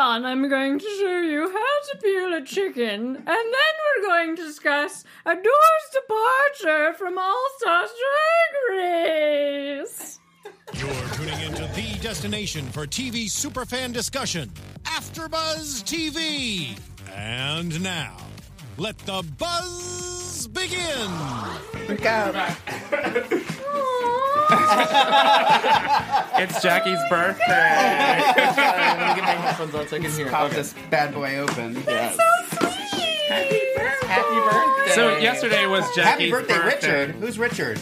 on, I'm going to show you how to peel a chicken, and then we're going to discuss Adore's departure from All Stars Drag Race. You're tuning into the destination for TV superfan discussion, AfterBuzz TV. And now, let the buzz begin. It's Jackie's birthday. Let me get my headphones on so I can hear. Pop this bad boy open. Yes. Happy birthday. So yesterday was Jackie's Happy birthday, Richard. Who's Richard?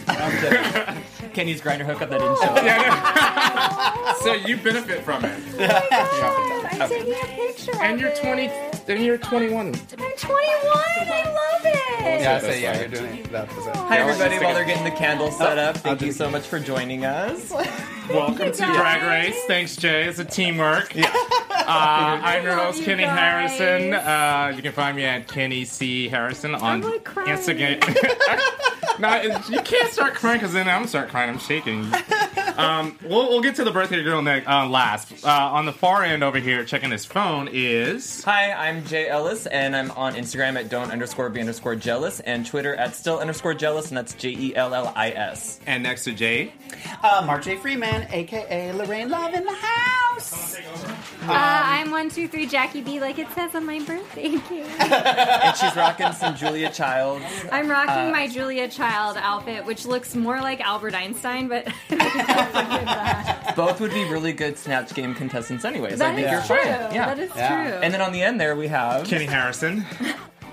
Kenny's Grindr hookup that didn't show up. So you benefit from it, I'm taking a picture. and of you're it. 20, and you're 21. I'm 21. I love it. yeah, so yeah, you're doing it. That was it. Hi everybody, while they're getting the candles set up, thank you so much for joining us. Welcome to Drag Race. Thanks, Jay. It's a teamwork. Uh, I'm your host, Kenny guys. Harrison. Uh, you can find me at Kenny C Harrison on like crying. Instagram. no, you can't start crying because then I'm gonna start crying. I'm shaking. Um, we'll, we'll get to the birthday girl next, uh, last. Uh, on the far end over here, checking his phone is. Hi, I'm Jay Ellis, and I'm on Instagram at don't underscore be underscore jealous, and Twitter at still underscore jealous, and that's J E L L I S. And next to Jay, Uh, Mark J. Freeman, aka Lorraine Love in the house. Uh, I'm one two three Jackie B, like it says on my birthday cake. And she's rocking some Julia Child. I'm rocking my Julia Child outfit, which looks more like Albert Einstein, but Both would be really good Snatch Game contestants, anyways. I is think you're true. fine. Yeah. That is Yeah. true. And then on the end there we have Kenny Harrison.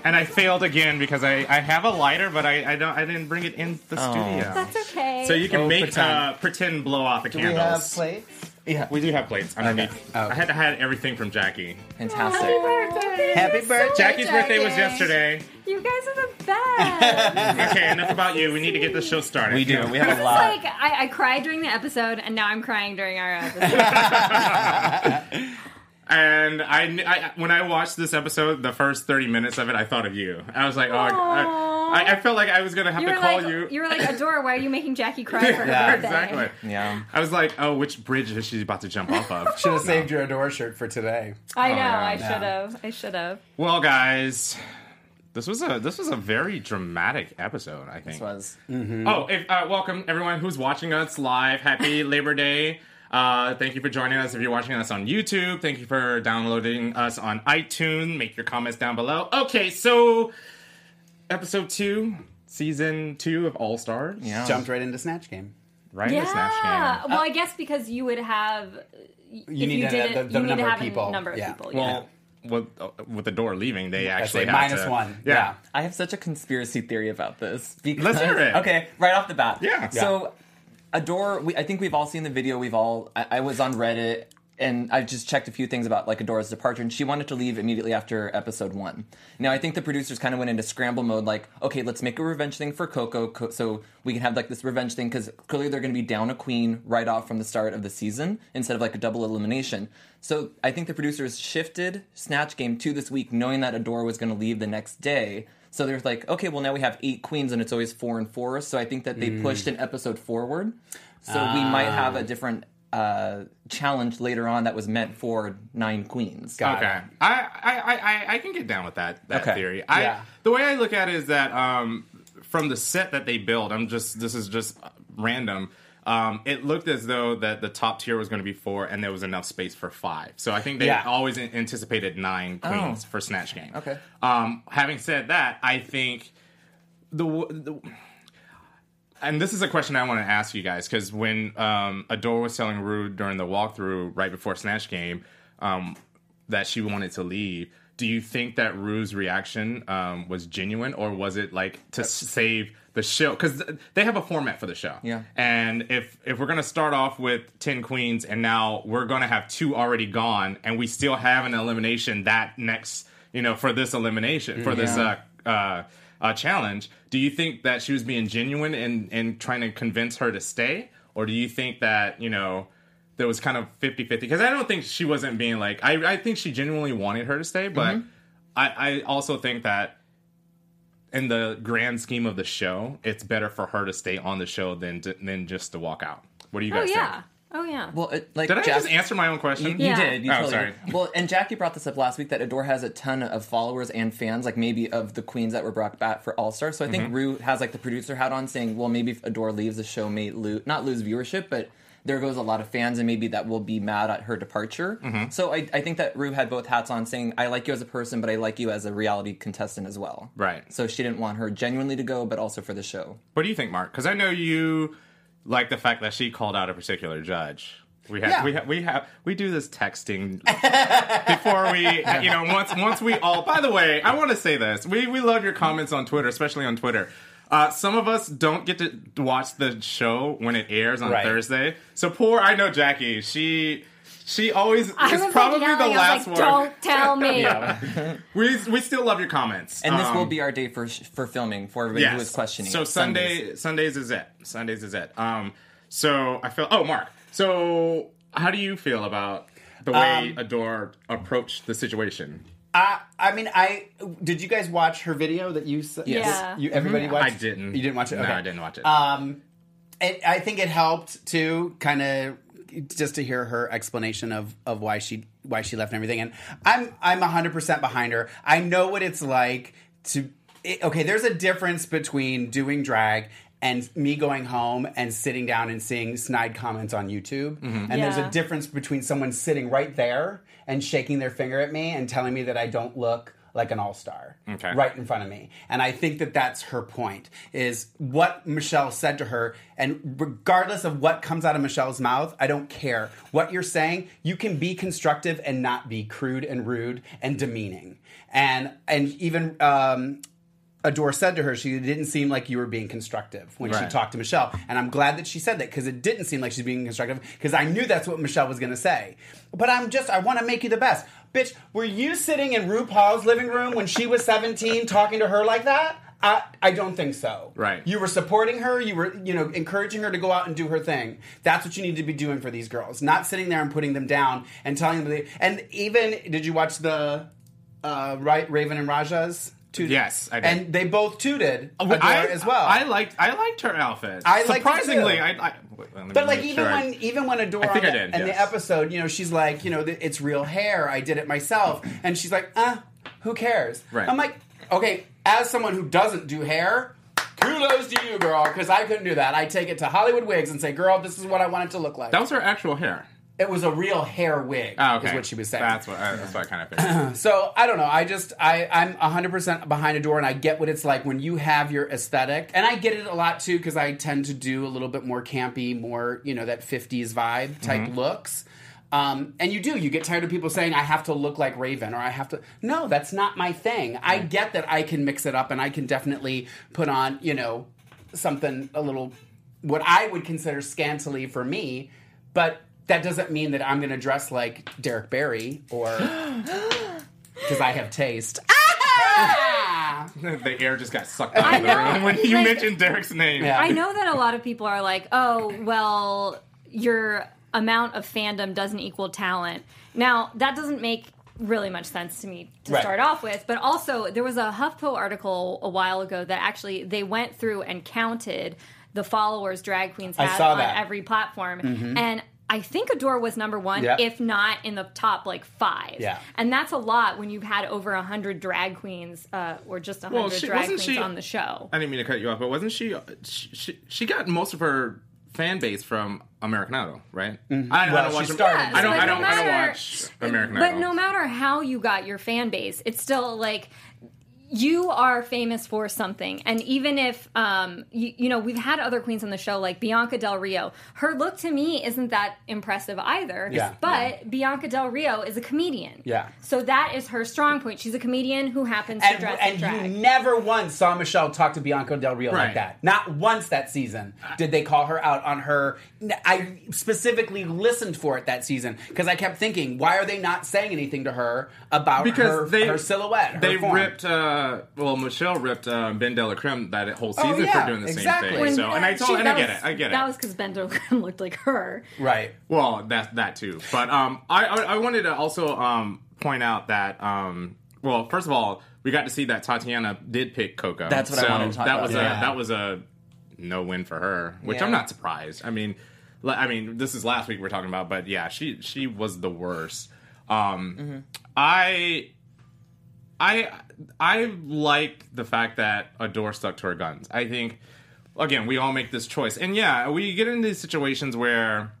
And I failed again because I, I have a lighter, but I, I don't I didn't bring it in the Oh. studio. That's okay. So you can Oh, make pretend. Uh, pretend blow off the Do we candles. have plates? yeah, We do have plates underneath. Okay. I had I had everything from Jackie. fantastic. Happy birthday. Happy birthday. Jackie's birthday was yesterday. You guys are the best. Okay, enough about you. We need to get the show started. We do. We have a lot. like I, I cried during the episode, and now I'm crying during our episode. And I, I, when I watched this episode, the first thirty minutes of it, I thought of you. I was like, oh, I, I, I felt like I was gonna have You to call like, you. you were like, Adora, why are you making Jackie cry for her Yeah, birthday? exactly. Yeah. I was like, oh, which bridge is she about to jump off of? Should have saved your Adora shirt for today. I know. yeah. I Yeah. should have. I should have. Well, guys, this was a this was a very dramatic episode. I think. This was. Oh, if, uh, welcome everyone who's watching us live. Happy Labor Day. Uh, thank you for joining us. If you're watching us on YouTube, thank you for downloading us on iTunes. Make your comments down below. Okay, so episode two, season two of All Stars. Yeah. Jumped right into Snatch Game. right in the Snatch Game. Well, I guess because you would have. You need you to- did the- the number of have people. a number of Yeah. people. yeah. Well, with uh, with Adore leaving, they actually say minus to- one. Yeah. I have such a conspiracy theory about this. Because, Let's hear it. Okay, right off the bat. Yeah. So, Adore, we, I think we've all seen the video. We've all. I, I was on Reddit and I just checked a few things about like Adora's departure, and she wanted to leave immediately after episode one. Now, I think the producers kind of went into scramble mode, like, okay, let's make a revenge thing for Coco, co- so we can have like this revenge thing because clearly they're going to be down a queen right off from the start of the season instead of like a double elimination. So I think the producers shifted Snatch Game to this week, knowing that Adora was going to leave the next day. So they're like, okay, well now we have eight queens and it's always four and four. So I think that they pushed an episode forward. So we might have a different uh, challenge later on that was meant for nine queens. Got Okay, it. I, I, I, I- I can get down with that that Okay. theory. I, Yeah. The way I look at it is that um, from the set that they built, I'm just this is just random. Um, it looked as though that the top tier was going to be four, and there was enough space for five. So I think they Yeah. always anticipated nine queens Oh. for Snatch Game. Okay. Um, having said that, I think the, the and this is a question I want to ask you guys because when um, Adore was telling Rue during the walkthrough right before Snatch Game um, that she wanted to leave, do you think that Rue's reaction um, was genuine or was it like to save the show? Because they have a format for the show, Yeah. And if if we're gonna start off with ten queens and now we're gonna have two already gone and we still have an elimination that next, you know, for this elimination for this uh, uh, uh, challenge. Do you think that she was being genuine and and trying to convince her to stay, or do you think that you know there was kind of 50-50? Because I don't think she wasn't being like I I think she genuinely wanted her to stay, but I I also think that in the grand scheme of the show, it's better for her to stay on the show than to, than just to walk out. What do you guys Oh yeah. think? Oh yeah. Well, it, like Did I Jack- just answer my own question? You, you Yeah. did. You Oh, totally sorry. did. Well, and Jackie brought this up last week that Adore has a ton of followers and fans, like maybe of the queens that were brought back for All Star. So I think Mm-hmm. Rue has like the producer hat on, saying, "Well, maybe if Adore leaves, the show may lose not lose viewership, but." There goes a lot of fans, and maybe that will be mad at her departure. Mm-hmm. So I, I think that Rue had both hats on, saying, "I like you as a person, but I like you as a reality contestant as well." Right. So she didn't want her genuinely to go, but also for the show. What do you think, Mark? Because I know you like the fact that she called out a particular judge. We have, Yeah. we have, we have, we do this texting before we, you know, once once we all. By the way, I want to say this: we we love your comments on Twitter, especially on Twitter. Uh, some of us don't get to watch the show when it airs on Right. Thursday. So poor, I know Jackie. She she always I is probably like the last I was one. Don't tell me. We we still love your comments, And this Um, will be our day for for filming for everybody who is questioning. So it. Sunday, Sundays is it. Sundays is it. Um, so I feel. Oh, Mark. So how do you feel about the way Um, Adore approached the situation? I, I mean, I did you guys watch her video that you? s- Yes. Yeah. You everybody watched? I didn't. You didn't watch it. No, I didn't watch it. Um, it, I think it helped too, kind of just to hear her explanation of of why she why she left and everything. And I'm I'm hundred percent behind her. I know what it's like to. It, okay, there's a difference between doing drag. And me going home and sitting down and seeing snide comments on YouTube. And there's a difference between someone sitting right there and shaking their finger at me and telling me that I don't look like an all star Okay. right in front of me. And I think that that's her point is what Michelle said to her. And regardless of what comes out of Michelle's mouth, I don't care what you're saying. You can be constructive and not be crude and rude and demeaning. And and even um, Adore said to her, she didn't seem like you were being constructive when she talked to Michelle. And I'm glad that she said that because it didn't seem like she's being constructive because I knew that's what Michelle was going to say. But I'm just, I want to make you the best. Bitch, were you sitting in RuPaul's living room when she was 17 talking to her like that? I, I don't think so. Right. You were supporting her. You were, you know, encouraging her to go out and do her thing. That's what you need to be doing for these girls. Not sitting there and putting them down and telling them. They, and even, did you watch the uh, right, Raven and Raja's? Toot- Yes, I did. And they both tooted Adore I, as well. I liked I liked her outfit. I surprisingly. I, I wait, But like even sure I- when even when I think on I the, did, in the episode, you know, she's like, you know, it's real hair. I did it myself, and she's like, uh, who cares? Right. I'm like, okay, as someone who doesn't do hair, kudos to you, girl, because I couldn't do that. I take it to Hollywood Wigs and say, girl, this is what I want it to look like. that was her actual hair. It was a real hair wig. Oh, okay. Is what she was saying. That's what. Uh, that's what I kind of figured. So I don't know. I just I I'm 100 percent behind Adore, and I get what it's like when you have your aesthetic, and I get it a lot too because I tend to do a little bit more campy, more you know that 50s vibe type looks. Um, and you do. You get tired of people saying I have to look like Raven or I have to. No, that's not my thing. I get that I can mix it up, and I can definitely put on you know something a little what I would consider scantily for me, but that doesn't mean that I'm going to dress like Derrick Barry or because I have taste. Ah! the air just got sucked out I of the know. room when you Like- mentioned Derrick's name. Yeah. I know that a lot of people are like, oh, well, your amount of fandom doesn't equal talent. Now, that doesn't make really much sense to me to Right. start off with, but also there was a HuffPo article a while ago that actually they went through and counted the followers drag queens I had saw on that. Mm-hmm. every platform. And I think Adore was number one, Yep. if not in the top like five. Yeah. And that's a lot when you've had over a hundred drag queens, uh, or just a hundred Well, drag queens she- on the show. I didn't mean to cut you off, but wasn't she? She, she, she got most of her fan base from American Idol, right? I, I Mm-hmm. Well, don't she watch. started Yes, I don't. but I don't. I don't watch American but Idol. no matter how you got your fan base, it's still like you are famous for something. And even if, um, you, you know, we've had other queens on the show like Bianca Del Rio. Her look to me isn't that impressive either. Yeah. But Bianca Del Rio is a comedian. Yeah. So that is her strong point. She's a comedian who happens to dress in and drag. you never once saw Michelle talk to Bianca Del Rio Right. like that. Not once that season did they call her out on her. I specifically listened for it that season because I kept thinking, why are they not saying anything to her about because her, they her silhouette? Her they form? ripped. Uh, well, Michelle ripped uh, BenDeLaCreme that whole season Oh, yeah, for doing the exactly. same When, thing. So, and I uh, told, she- and I get was- it. I get it. That was because BenDeLaCreme looked like her. right. Well, that that too. But um, I, I I wanted to also um point out that um, well, first of all, we got to see that Tatianna did pick Coco. That's what I wanted to talk that about. was Yeah. a that was a no win for her, which Yeah. I'm not surprised. I mean, I mean, this is last week we're talking about, but yeah, she she was the worst. Um, Mm-hmm. I I I like the fact that Adore stuck to her guns. I think again we all make this choice, and yeah, we get into these situations where.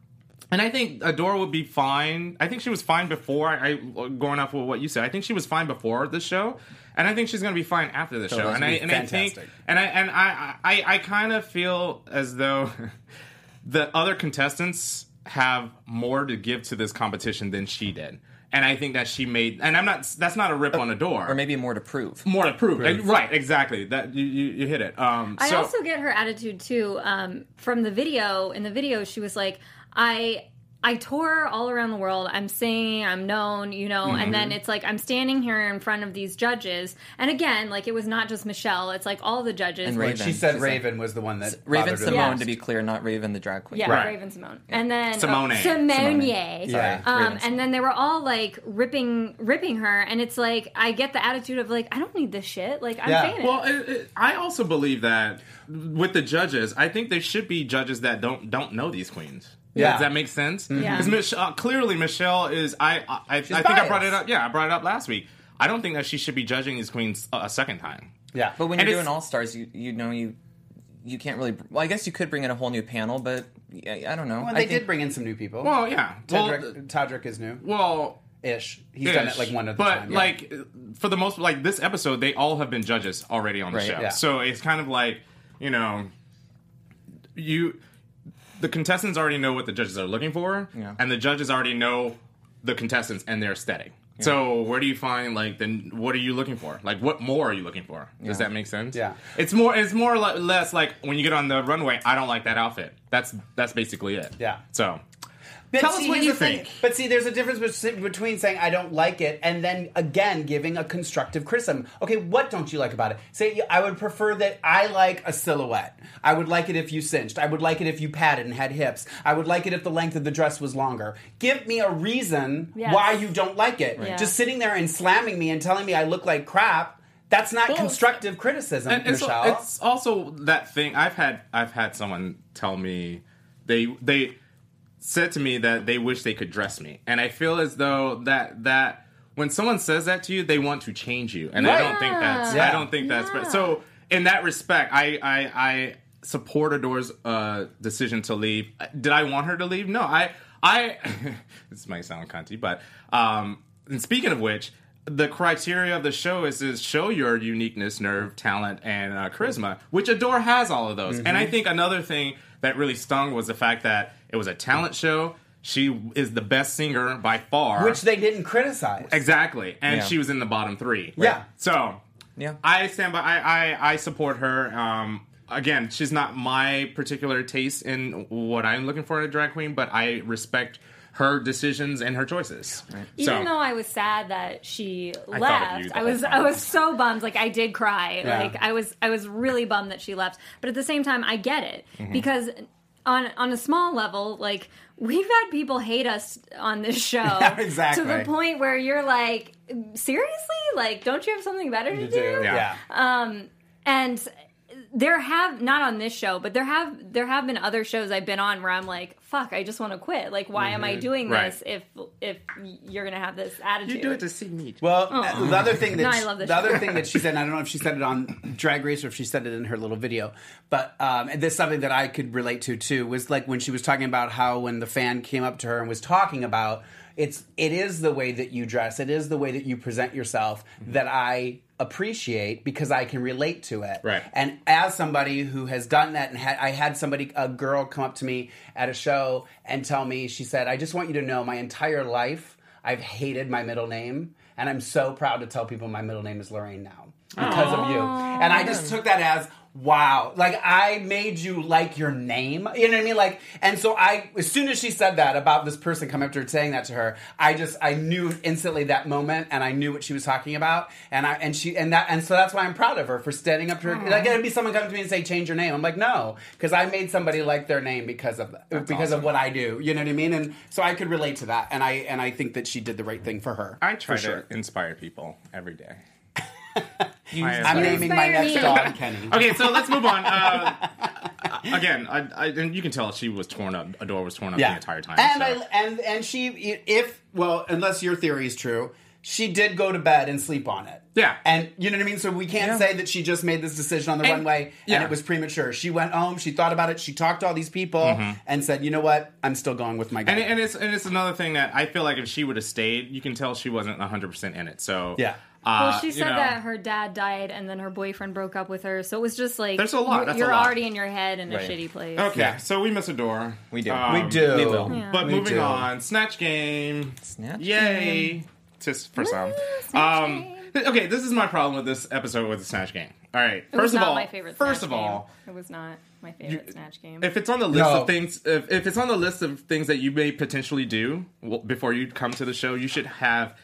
And I think Adora would be fine. I think she was fine before. I going off with what you said. I think she was fine before the show, and I think she's going to be fine after the show. And I and I think and I and I I, I kind of feel as though the other contestants have more to give to this competition than she did. And I think that she made, and I'm not. That's not a rip on Adore, or maybe more to prove. more to prove. Right, exactly. That you, you, you hit it. Um, I so, also get her attitude too um, from the video. In the video, she was like, "I." I tour all around the world. I'm singing, I'm known, you know, and Mm-hmm. then it's like I'm standing here in front of these judges. And again, like it was not just Michelle, it's like all the judges. And Raven. She said She's Raven was the one that Raven bothered her the Simone, most. to be clear, not Raven the drag queen. Yeah, Right. Raven Simone. And then Simone. oh, Simone. Simone. Yeah. Um, Raven and then they were all like ripping ripping her and it's like I get the attitude of like I don't need this shit. Like I'm Yeah. famous. well, it, it, I also believe that with the judges, I think there should be judges that don't don't know these queens. Yeah. Does that make sense? Yeah. Because Mich- uh, clearly Michelle is. I I, I, I think I brought it up. Yeah, I brought it up last week. I don't think that she should be judging these queens a, a second time. Yeah. But when And you're it's- doing All Stars, you you know you you can't really. Well, I guess you could bring in a whole new panel, but yeah, I don't know. Well, I they think- did bring in some new people. Well, yeah. Well, Todrick, Todrick is new well ish. He's done it like one at the but time. yeah. like for the most like this episode they all have been judges already on the Right. show Yeah. so it's kind of like you know you the contestants already know what the judges are looking for Yeah. and the judges already know the contestants and their aesthetic. So where do you find like then what are you looking for? Like what more are you looking for? Does that make sense? Yeah. it's more it's more or less like when you get on the runway i don't like that outfit. That's that's basically it. Yeah. so But Tell us what you the thing. think. But see, there's a difference between saying I don't like it and then again giving a constructive criticism. Okay, what don't you like about it? Say I would prefer that I like a silhouette. I would like it if you cinched. I would like it if you padded and had hips. I would like it if the length of the dress was longer. Give me a reason Yes. why you don't like it. Right. Just sitting there and slamming me and telling me I look like crap. That's not Well, constructive criticism, and it's, Michelle. it's also that thing I've had I've had someone tell me they they said to me that they wish they could dress me. And I feel as though that that when someone says that to you, they want to change you. And I don't think that's Yeah. I don't think that's Yeah. so in that respect, I I, I support Adore's uh, decision to leave. Did I want her to leave? No, I I this might sound cunty, but um and speaking of which, the criteria of the show is to show your uniqueness, nerve, talent, and uh, charisma, which Adore has all of those. And I think another thing that really stung was the fact that it was a talent show. She is the best singer by far. which they didn't criticize. exactly, and Yeah. she was in the bottom three. Yeah. So Yeah. I stand by. I I, I support her. Um, again, she's not my particular taste in what I'm looking for in a drag queen, but I respect her decisions and her choices. Even So- though I was sad that she thought of left, the I whole was time. I was so bummed. Like I did cry. Yeah. Like I was I was really bummed that she left. But at the same time, I get it Mm-hmm. because on on a small level, like we've had people hate us on this show Yeah, exactly. to the point where you're like, seriously, like don't you have something better to You do? do, Yeah. yeah. and there have not on this show but there have there have been other shows i've been on where i'm like fuck i just want to quit. Like why am i doing Right. this if if you're gonna have this attitude? You do it to see me. Well, uh, the other thing that No, I love this the other thing that she said, and I don't know if she said it on Drag Race or if she said it in her little video, but um, and this is something that I could relate to too was like when she was talking about how when the fan came up to her and was talking about it's it is the way that you dress, it is the way that you present yourself mm-hmm. that I appreciate because I can relate to it. Right. And as somebody who has done that, and had, I had somebody, a girl, come up to me at a show and tell me, she said, "I just want you to know, my entire life, I've hated my middle name, and I'm so proud to tell people my middle name is Lorraine now because of you." And I just took that as. Wow, like I made you like your name, you know what I mean? Like, and so I, as soon as she said that about this person coming up to her saying that to her, I just, I knew instantly that moment, and I knew what she was talking about, and I, and she, and that, and so that's why I'm proud of her for standing up to her. Like, it'd be someone coming to me and say, "Change your name." I'm like, no, because I made somebody like their name because of because of what I do. You know what I mean? And so I could relate to that, and I, and I think that she did the right thing for her. I try for sure. to inspire people every day. I'm I- naming my Inspire next me. dog Kenny. Okay, so let's move on. Uh, again, I, I, and you can tell she was torn up. Adore was torn up yeah. the entire time. And so. I, and and she if well, unless your theory is true, she did go to bed and sleep on it. Yeah. And you know what I mean? So we can't Yeah. say that she just made this decision on the And- runway yeah. and it was premature. She went home, she thought about it, she talked to all these people and said, "You know what? I'm still going with my gut." Mm-hmm. and, and it's and it's another thing that I feel like if she would have stayed, you can tell she wasn't 100 percent in it. So Yeah. Uh, Well, she you said know, that her dad died and then her boyfriend broke up with her. So it was just like There's a lot, You're, a lot. already in your head in a shitty place. Okay, Yeah. so we miss Adore. We do. Um, we do. we will. Yeah. But We moving do. on, Snatch Game. Snatch game. Yay. Just for some. Snatch Um, Game. th- okay, this is my problem with this episode with the Snatch Game. All right. It was First of all, my favorite. first Snatch of all, game. it was not my favorite snatch game. if it's on the list No. of things, if, if it's on the list of things that you may potentially do well, before you come to the show, you should have.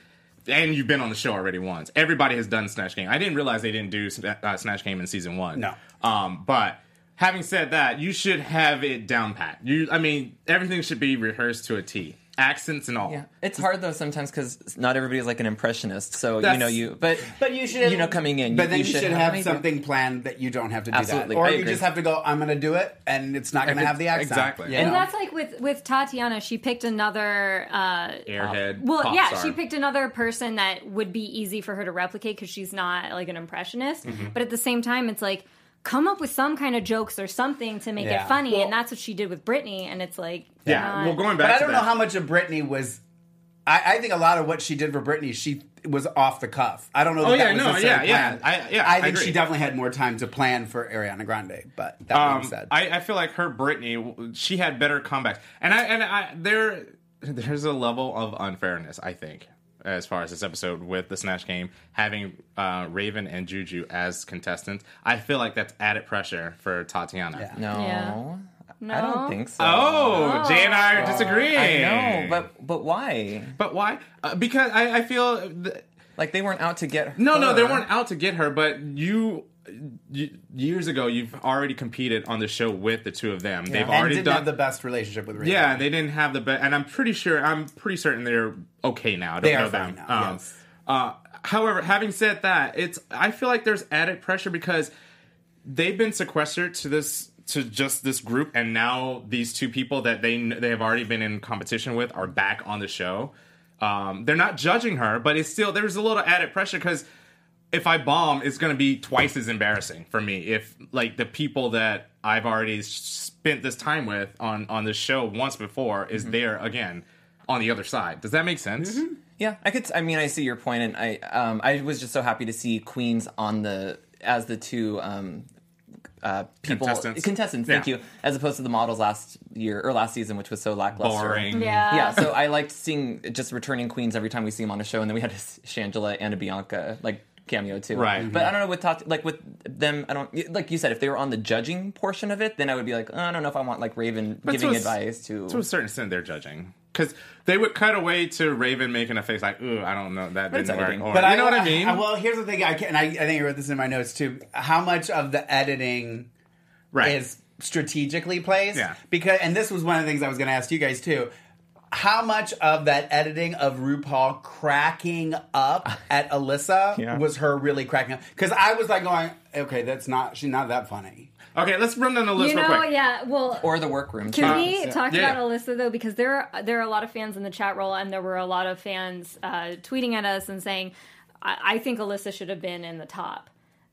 And you've been on the show already once. Everybody has done Snatch Game. I didn't realize they didn't do uh, Snatch Game in season one. No. Um, but having said that, you should have it down pat. You, I mean, everything should be rehearsed to a T, accents and all. Yeah, it's hard though sometimes because not everybody's like an impressionist. So you know you, but But you should, you know, coming in, But you- then you, you should, should have, have maybe- something planned that you don't have to do Absolutely, that, or I you agree. just have to go. I'm going to do it, and it's not going to If have the accent. exactly. you and know? that's like with with Tatianna, she picked another. Uh, Airhead. well, pop yeah, star. she picked another person that would be easy for her to replicate because she's not like an impressionist. Mm-hmm. But at the same time, it's like come up with some kind of jokes or something to make Yeah. it funny, Well- and that's what she did with Britney. And it's like, Yeah. not- Well, going back But I to don't that, know how much of Britney was. I, I think a lot of what she did for Britney, she was off the cuff. I don't know. Oh, that yeah, that was no, necessarily yeah, yeah. planned. I- yeah, I I think agree. she definitely had more time to plan for Ariana Grande. But that Um, being said, I, I feel like her Britney, she had better comebacks, and I and I there there's a level of unfairness I think as far as this episode with the Snatch Game having uh, Raven and Juju as contestants. I feel like that's added pressure for Tatianna. Yeah. no, Yeah. I don't think so. Oh, Jay and I are disagreeing. I know, but but why? but why? Uh, because I, I feel th- Like they weren't out to get her. no, no, they weren't out to get her, but you. Years ago, you've already competed on the show with the two of them. They've and already didn't done have the best relationship with Raven. Yeah, they didn't have the best, and I'm pretty sure, I'm pretty certain they're okay now. I don't They know are them. now, yes. uh, however, having said that, it's I feel like there's added pressure because they've been sequestered to this to just this group, and now these two people that they they have already been in competition with are back on the show. Um, they're not judging her, but it's still there's a little added pressure because if I bomb, it's going to be twice as embarrassing for me. If like the people that I've already spent this time with on on this show once before is there again on the other side. Does that make sense? Yeah, I could. I mean, I see your point, and I um, I was just so happy to see Queens on the as the two um, uh, people Contestants. Contestants, thank Yeah. you, as opposed to the models last year or last season, which was so lackluster. Boring. yeah, Yeah, so I liked seeing just returning queens every time we see them on a show, and then we had a Shangela and a Bianca like cameo too. Right. But I don't know with Tati, like with them. I don't like you said if they were on the judging portion of it, then I would be like, oh, I don't know if I want like Raven But giving to a- advice to. To a certain extent, they're judging because they would cut away to Raven making a face like, "Ooh, I don't know, that it's didn't work." editing. Or, But you know what I mean? well, here's the thing. I can. And I, I think I wrote this in my notes too. How much of the editing right. is strategically placed? Yeah. Because, and this was one of the things I was going to ask you guys too. How much of that editing of RuPaul cracking up at Alyssa Yeah. was her really cracking up? Because I was like going, okay, that's not. She's not that funny. okay, let's run down the list you real know, quick. yeah. Well, or the workroom. too. Can we yeah. talk Yeah. about Alyssa though? Because there are there are a lot of fans in the chat roll, and there were a lot of fans uh, tweeting at us and saying, I-, "I think Alyssa should have been in the top."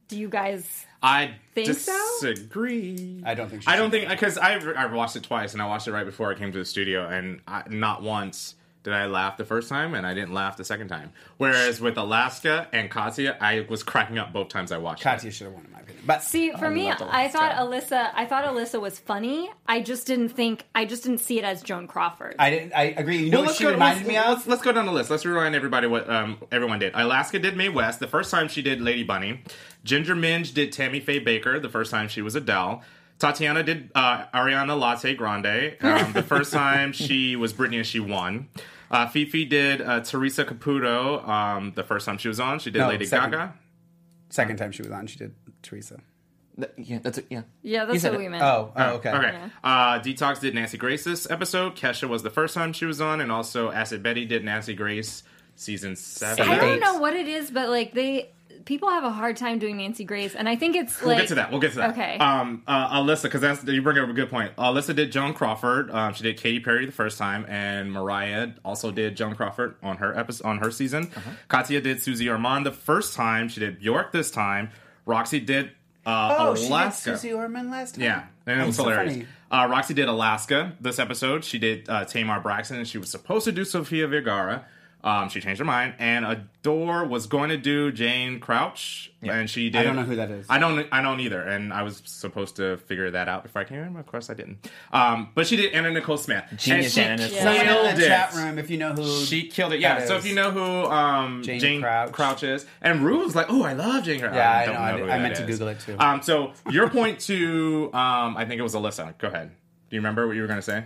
Do you guys? I Think so? disagree. I don't think she I don't think because I I watched it twice and I watched it right before I came to the studio and I, not once did I laugh the first time and I didn't laugh the second time. Whereas with Alaska and Katya, I was cracking up both times I watched. it. Katya should have won, in my opinion. But See, for me, I thought Alyssa. I thought Alyssa was funny. I just didn't think. I just didn't see it as Joan Crawford. I didn't. I agree. You know Well, what let's she go, reminded me of? Let's, let's go down the list. Let's remind everybody what um, everyone did. Alaska did Mae West the first time she did Lady Bunny. Ginger Minj did Tammy Faye Bakker the first time she was Adele. Tatianna did uh, Ariana Latte Grande um, the first time she was Britney and she won. Uh, Fifi did uh, Teresa Caputo um, the first time she was on. She did No, Lady second. Gaga. Second time she was on, she did Teresa. Th- yeah, that's it. Yeah. yeah, that's what it. we meant. Oh, oh, okay. Okay. Yeah. Uh, Detox did Nancy Grace this episode. Kesha was the first time she was on, and also Acid Betty did Nancy Grace season seven. I don't know what it is, but like they people have a hard time doing Nancy Grace, and I think it's like We'll get to that. We'll get to that. Okay. Um, uh, Alyssa, because that's you bring up a good point. Alyssa did Joan Crawford. Um, she did Katy Perry the first time, and Mariah also did Joan Crawford on her episode on her season. Uh-huh. Katya did Suze Orman the first time. She did Bjork this time. Roxxxy did uh, Oh, she did Suze Orman last time. Yeah, and it was so hilarious. funny. Uh, Roxxxy did Alaska this episode. She did uh, Tamar Braxton, and she was supposed to do Sofia Vergara. Um, she changed her mind, and Adore was going to do Jane Crouch, and she did. I don't know who that is. I don't. I don't either, and I was supposed to figure that out before I came in. Of course, I didn't. Um, but she did Anna Nicole Smith. Genius and Anna she Nicole. Someone in killed the it. chat room, if you know who She killed it. Yeah. So if you know who um, Jane Jane, Crouch. Crouch. is, and Rue was like, "Oh, I love Jane Crouch." Yeah, I don't know. I who did- that I meant to. Google it, too. Um, so your point to, um, I think it was Alyssa. Go ahead. Do you remember what you were going to say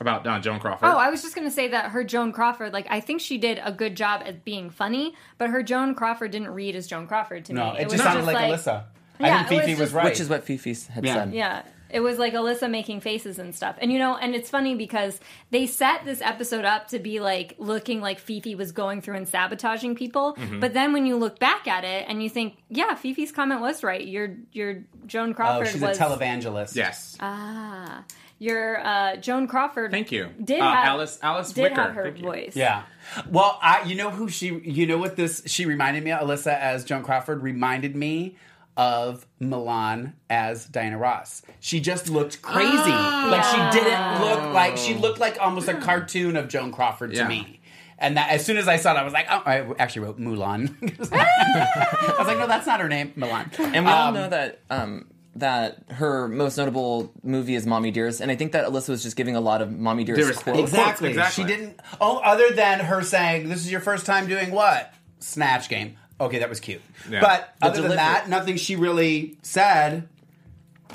about uh, Joan Crawford? Oh, I was just going to say that her Joan Crawford, like I think she did a good job at being funny, but her Joan Crawford didn't read as Joan Crawford to No, me. it, was just sounded like, Alyssa. I Yeah, think it was Fifi was, right. Which is what Fifi had Yeah. said. Yeah. It was like Alyssa making faces and stuff. And you know, and it's funny because they set this episode up to be like looking like Fifi was going through and sabotaging people. Mm-hmm. But then when you look back at it and you think, yeah, Fifi's comment was right. Your your Joan Crawford oh, she's was a televangelist. yes. Ah. Your uh, Joan Crawford Thank you. Did Uh, have, Alice- Alice did Wicker. have her Thank you. voice. Yeah. Well, I you know who she you know what this she reminded me of Alyssa as Joan Crawford reminded me of Milan as Diana Ross. She just looked crazy. Like she didn't look like she looked like almost a cartoon of Joan Crawford to Yeah. me. And that as soon as I saw it, I was like, oh, I actually wrote Mulan. I was like, no, that's not her name, Milan. And we all Um, know that um, that her most notable movie is Mommy Dearest, and I think that Alyssa was just giving a lot of Mommy Dearest Dearest quotes. quotes. Exactly. exactly. She didn't. Oh, other than her saying, "This is your first time doing what? Snatch game." Okay, that was cute. Yeah. But The other than that, nothing she really said.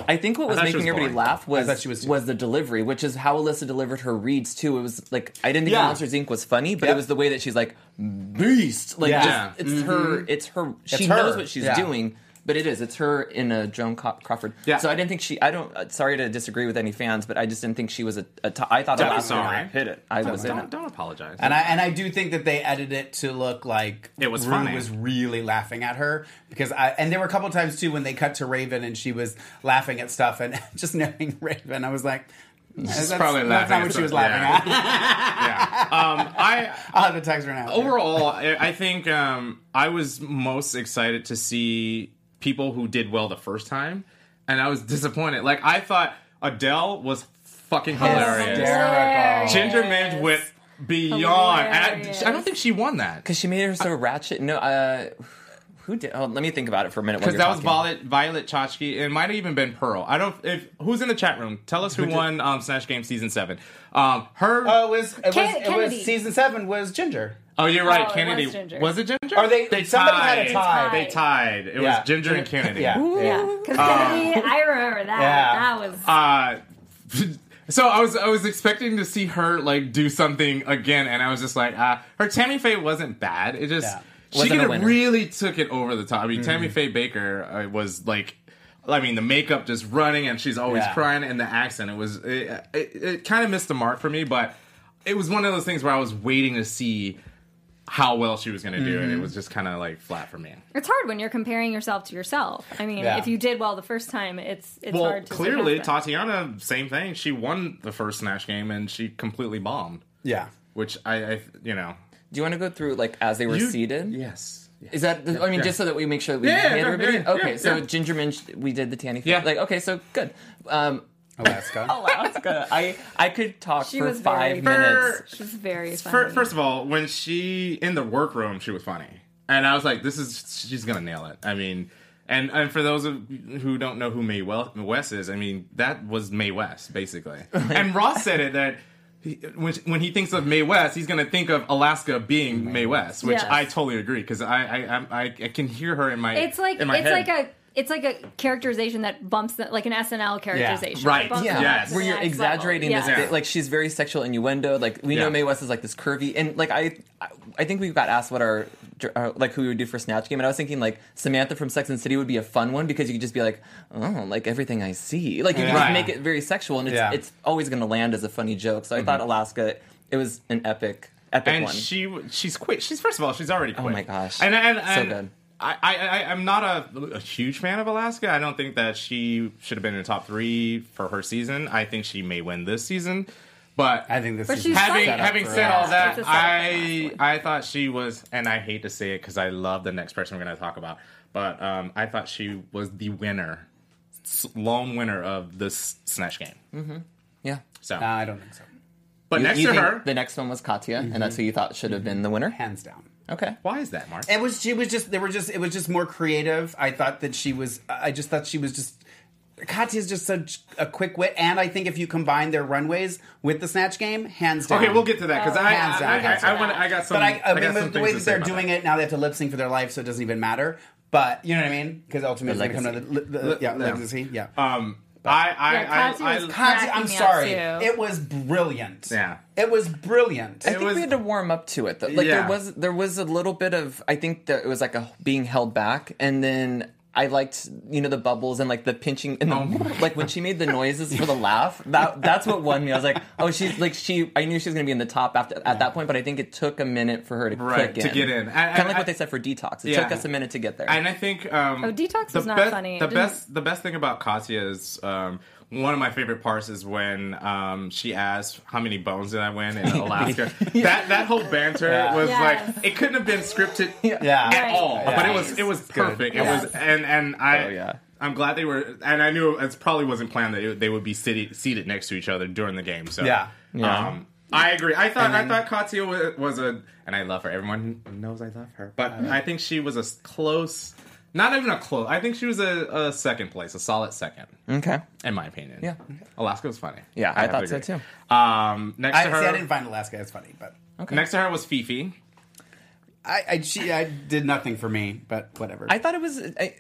I think what was making was everybody boring. laugh was she was was, the delivery, which is how Alyssa delivered her reads too. It was like I didn't think Yeah. Monsters Inc. was funny, but Yep. it was the way that she's like beast. Like Yeah. just, it's mm-hmm. her. It's her. She her. knows what she's Yeah. doing. But it is. It's her in a Joan Crawford. Yeah. So I didn't think she. I don't. Uh, sorry to disagree with any fans, but I just didn't think she was a. a t- I thought Don't be Alaska sorry. hit it. I was Don't, it. don't apologize. And I and I do think that they edited it to look like It was Rue funny. was really laughing at her because I and there were a couple times too when they cut to Raven and she was laughing at stuff and just knowing Raven, I was like. That's, probably that's not what she was laughing yeah. at. yeah. Um, I I'll have to text her now. overall, I I think um, I was most excited to see people who did well the first time, and I was disappointed. Like I thought Adele was fucking hilarious. Hysterical. Ginger Minj went beyond. And I, I don't think she won that Because she made her so ratchet. No, uh, who did? Oh, let me think about it for a minute. because you're that was. Violet Violet Chachki. It might have even been Pearl. I don't. If who's in the chat room, tell us who won um, Snatch Game season seven. Um, her. Oh, it was it was, it was season seven was Ginger. oh, you're right. Oh, it was Kennedy was it Ginger? Or they- somebody had a tied. tie. They tied. It Yeah. was Ginger and Kennedy. Yeah. Yeah. Because Uh, Kennedy, I remember that. Yeah. That was. uh so I was I was expecting to see her like do something again, and I was just like, uh, her Tammy Faye wasn't bad. It just Yeah. She Wasn't could have really took it over the top. I mean, Mm-hmm. Tammy Faye Bakker uh, was like. I mean, the makeup just running, and she's always Yeah. crying, and the accent. It was it, it, it kind of missed the mark for me, but it was one of those things where I was waiting to see how well she was going to do, and it Mm-hmm. was just kind of like flat for me. It's hard when you're comparing yourself to yourself. I mean, Yeah. if you did well the first time, it's it's Well, hard to clearly. Tatianna, same thing. She won the first Snatch game, and she completely bombed. Yeah. which I, I you know, Do you want to go through like as they were You- seated? yes, Is that? I mean, Yeah. just so that we make sure that we Yeah, hit yeah, everybody. yeah, yeah, okay, yeah, so yeah. Ginger Minj, we did the Tanny. Yeah. Like, okay, so good. Um, Alaska. Alaska. I I could talk She for was very five funny. minutes. She was very funny. Fir- First of all, when she in the workroom, she was funny, and I was like, "This is she's gonna nail it." I mean, and and for those of you who don't know who Mae Wel- West is, I mean, that was Mae West basically. and Ross said it that. He, when, when he thinks of Mae West, he's going to think of Alaska being Mae West, which Yes. I totally agree because I I, I I I can hear her in my it's like in my it's head. like a it's like a characterization that bumps the, like an SNL characterization. Right. It Yeah. Yes. Where you're exaggerating level. this, bit, like she's very sexual innuendo. Like we Yeah. know Mae West is like this curvy, and like I, I think we got asked what our, uh, like who we would do for Snatch Game, and I was thinking like Samantha from Sex and the City would be a fun one because you could just be like, oh, like everything I see, like you Right. just make it very sexual, and it's Yeah. it's always going to land as a funny joke. So I thought Alaska, it was an epic, epic and one. she she's quick. She's first of all, she's already quick. Oh my gosh. And and, So good. I, I, I I'm not a, a huge fan of Alaska. I don't think that she should have been in the top three for her season. I think she may win this season, but I think this But is she's having up having said all that, a setup for I. I thought she was, and I hate to say it because I love the next person we're going to talk about, but um, I thought she was the winner, lone winner of this snatch game. Mm-hmm. Yeah. So, No, I don't think so. but You- next you to her, the next one was Katya, and that's who mm-hmm. you thought should have been the winner. Hands down. Okay. why is that, Mark? It was she was just they were just it was just more creative. I thought that she was I just thought she was just Katya's just such a quick wit, and I think if you combine their runways with the snatch game, hands down. Okay, we'll get to that because Oh, I, hands I, down, I, hands I, down. want, I got some. But I, I, got mean, some the way that they're doing that. it now, they have to lip sync for their life, so it doesn't even matter. But you know what I mean? Because ultimately, The it's gonna come to the, the, yeah, Yeah. legacy. Yeah. Um, I, I, Yeah, I, Katya I, was Katya, I'm cracking me up, sorry. It was brilliant. Yeah. It was brilliant. I think was- we had to warm up to it. Though. Like Yeah. there was there was a little bit of I think that it was like a being held back, and then I liked you know the bubbles and like the pinching and the, Oh like when she made the noises for the laugh. That that's what won me. I was like, oh, she's like she. I knew she was going to be in the top after at that point, but I think it took a minute for her to Right, click to in. get in. Kind of like I- what they said for detox. It Yeah. took us a minute to get there. And I think um, Oh, Detox the is not best, funny. The best, the best thing about Katya is um, one of my favorite parts is when um, she asked, "How many bones did I win in Alaska?" That that whole banter Yeah. was Yes. like it couldn't have been scripted Yeah. at Right. all, but it was it was good. perfect. It Yes. was and and I. Oh, yeah. I'm glad they were, and I knew it probably wasn't planned that it, they would be seated, seated next to each other during the game. So Yeah. Yeah. Um, I agree. I thought And then- I thought Katya was, was a, and I love her. Everyone knows I love her, but Uh-huh. I think she was a close, not even a close. I think she was a, a second place, a solid second, okay. in my opinion. Yeah. Alaska was funny. Yeah, I have thought to so agree. too. Um, next I, to her, see, I didn't find Alaska as funny, but Okay. next to her was Fifi. I, I she I did nothing for me. But whatever. I thought it was. I,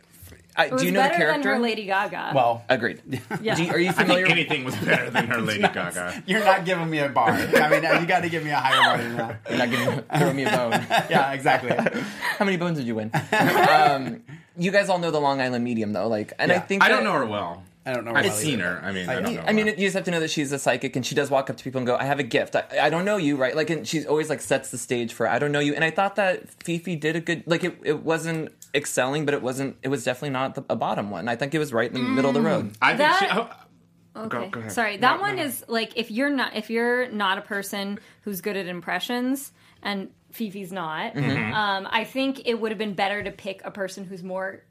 I, It was do you know the better character? than her Lady Gaga. well, Agreed. Yeah. Do you- are you I familiar? think anything was better than her Lady Gaga. you're not giving me a bar. I mean, you got to give me a higher bar than that. You're not giving throw me a bone. Yeah, exactly. How many bones did you win? um, you guys all know the Long Island medium, though. Like, and I Yeah. think I don't that- know her well. I don't know. I've about seen either. her. I mean, I- I, don't know. I mean, her. you just have to know that she's a psychic, and she does walk up to people and go, "I have a gift. I, I don't know you, right?" Like, and she's always like sets the stage for, "I don't know you." And I thought that Fifi did a good, like, it, it wasn't excelling, but it wasn't, it was definitely not the, a bottom one. I think it was right in the middle of the road. Mm. I think That- she. Oh, Okay. Go, go ahead. Sorry, that No, one no. is like if you're not if you're not a person who's good at impressions and Fifi's not, Mm-hmm. um, I think it would have been better to pick a person who's more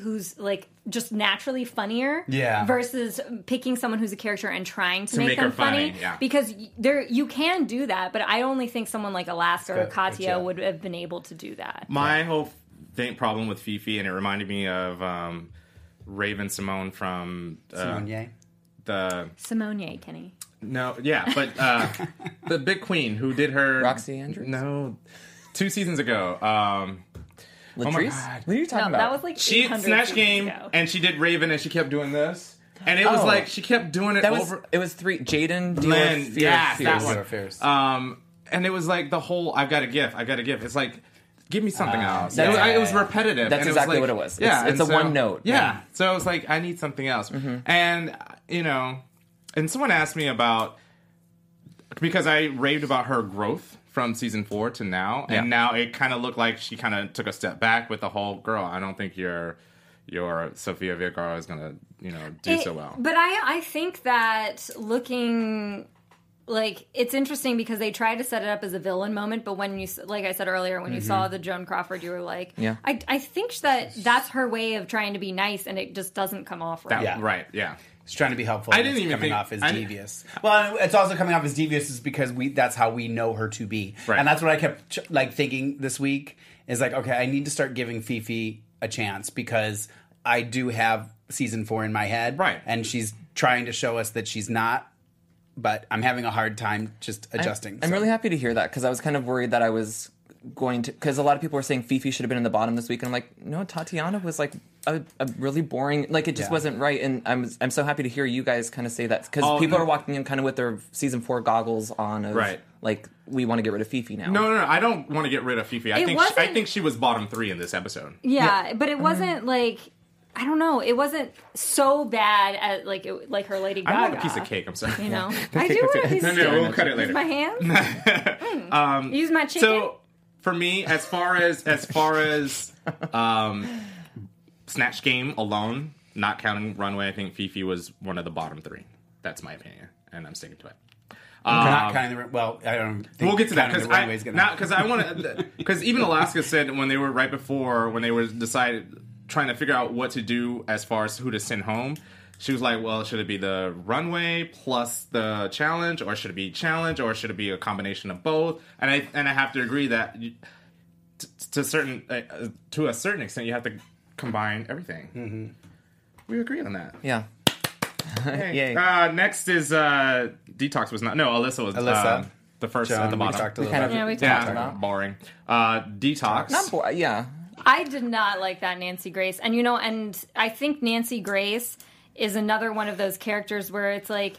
who's like just naturally funnier Yeah. versus picking someone who's a character and trying to, To make, make them her funny, funny, yeah. because there you can do that but i only think someone like alaska or Good, good katya job. would have been able to do that My whole thing, problem with Fifi, and it reminded me of um, Raven-Symoné from uh, Simone Ye. the simone Ye, kenny no, yeah, but uh, the big queen who did her Roxxxy Andrews? No, two seasons ago. Um, Latrice? God. What are you talking no about? that was like she snatch game ago. and she did Raven and she kept doing this, and it was Oh. like she kept doing it that was over. it was three. Jaden, Dior, Lynn, Fear, yeah, Fear. that Fears. one. Um, and it was like the whole I've got a gift, I've got a gift. It's like give me something Ah, else. yeah, it, was, I- it was repetitive. That's and exactly it was what it was. Yeah, It's- it's and a one note. Yeah. Yeah. so I was like, I need something else. And you know, and someone asked me about because I raved about her growth from season four to now, and now it kind of looked like she kind of took a step back with the whole girl. I don't think your your Sofia Vergara is gonna you know do It- so well. But I I think that looking like it's interesting because they try to set it up as a villain moment, but when you like I said earlier, when you mm-hmm. saw the Joan Crawford, you were like, Yeah. I I think that that's her way of trying to be nice, and it just doesn't come off right. That- Yeah. Right? Yeah. She's trying to be helpful. I didn't it's even coming think- off as I- devious. Well, it's also coming off as devious is because we that's how we know her to be, Right. and that's what I kept ch- like thinking this week is like, okay, I need to start giving Fifi a chance because I do have season four in my head, Right. And she's trying to show us that she's not, but I'm having a hard time just adjusting. I'm so. really happy to hear that because I was kind of worried that I was going to because a lot of people were saying Fifi should have been in the bottom this week, and I'm like, no, Tatianna was like a, a really boring, like it just Yeah. wasn't right. And I'm I'm so happy to hear you guys kind of say that because Oh, people no. are walking in kind of with their season four goggles on, of, Right. Like we want to get rid of Fifi now. No, no, no. I don't want to get rid of Fifi. I It think she, I wasn't- think she was bottom three in this episode. Yeah, but it wasn't like I don't know. It wasn't so bad as like it, like her Lady Gaga. I want a piece of cake. I'm sorry. You know, I do want a piece No, of no, cake. we'll cut it Use later. my hands. Mm. Use my chicken. So for me, as far as as far as um, Snatch Game alone, not counting Runway, I think Fifi was one of the bottom three. That's my opinion, and I'm sticking to it. Not Um, counting the well, I don't. Think We'll get to that because I gonna- not because I want to because even Alaska said when they were right before when they were decided trying to figure out what to do as far as who to send home. She was like, "Well, should it be the runway plus the challenge, or should it be challenge, or should it be a combination of both?" And I and I have to agree that you, t- to certain uh, uh, to a certain extent, you have to combine everything. Mm-hmm. We agree on that. Yeah. Hey. Yay. Uh, next is uh, detox was not no Alyssa was Alyssa. um, the first John, at the we bottom. talked a We kind of Yeah, we talked talked about. boring. Uh, detox. Not bo- yeah. I did not like that Nancy Grace. And you know, and I think Nancy Grace is another one of those characters where it's like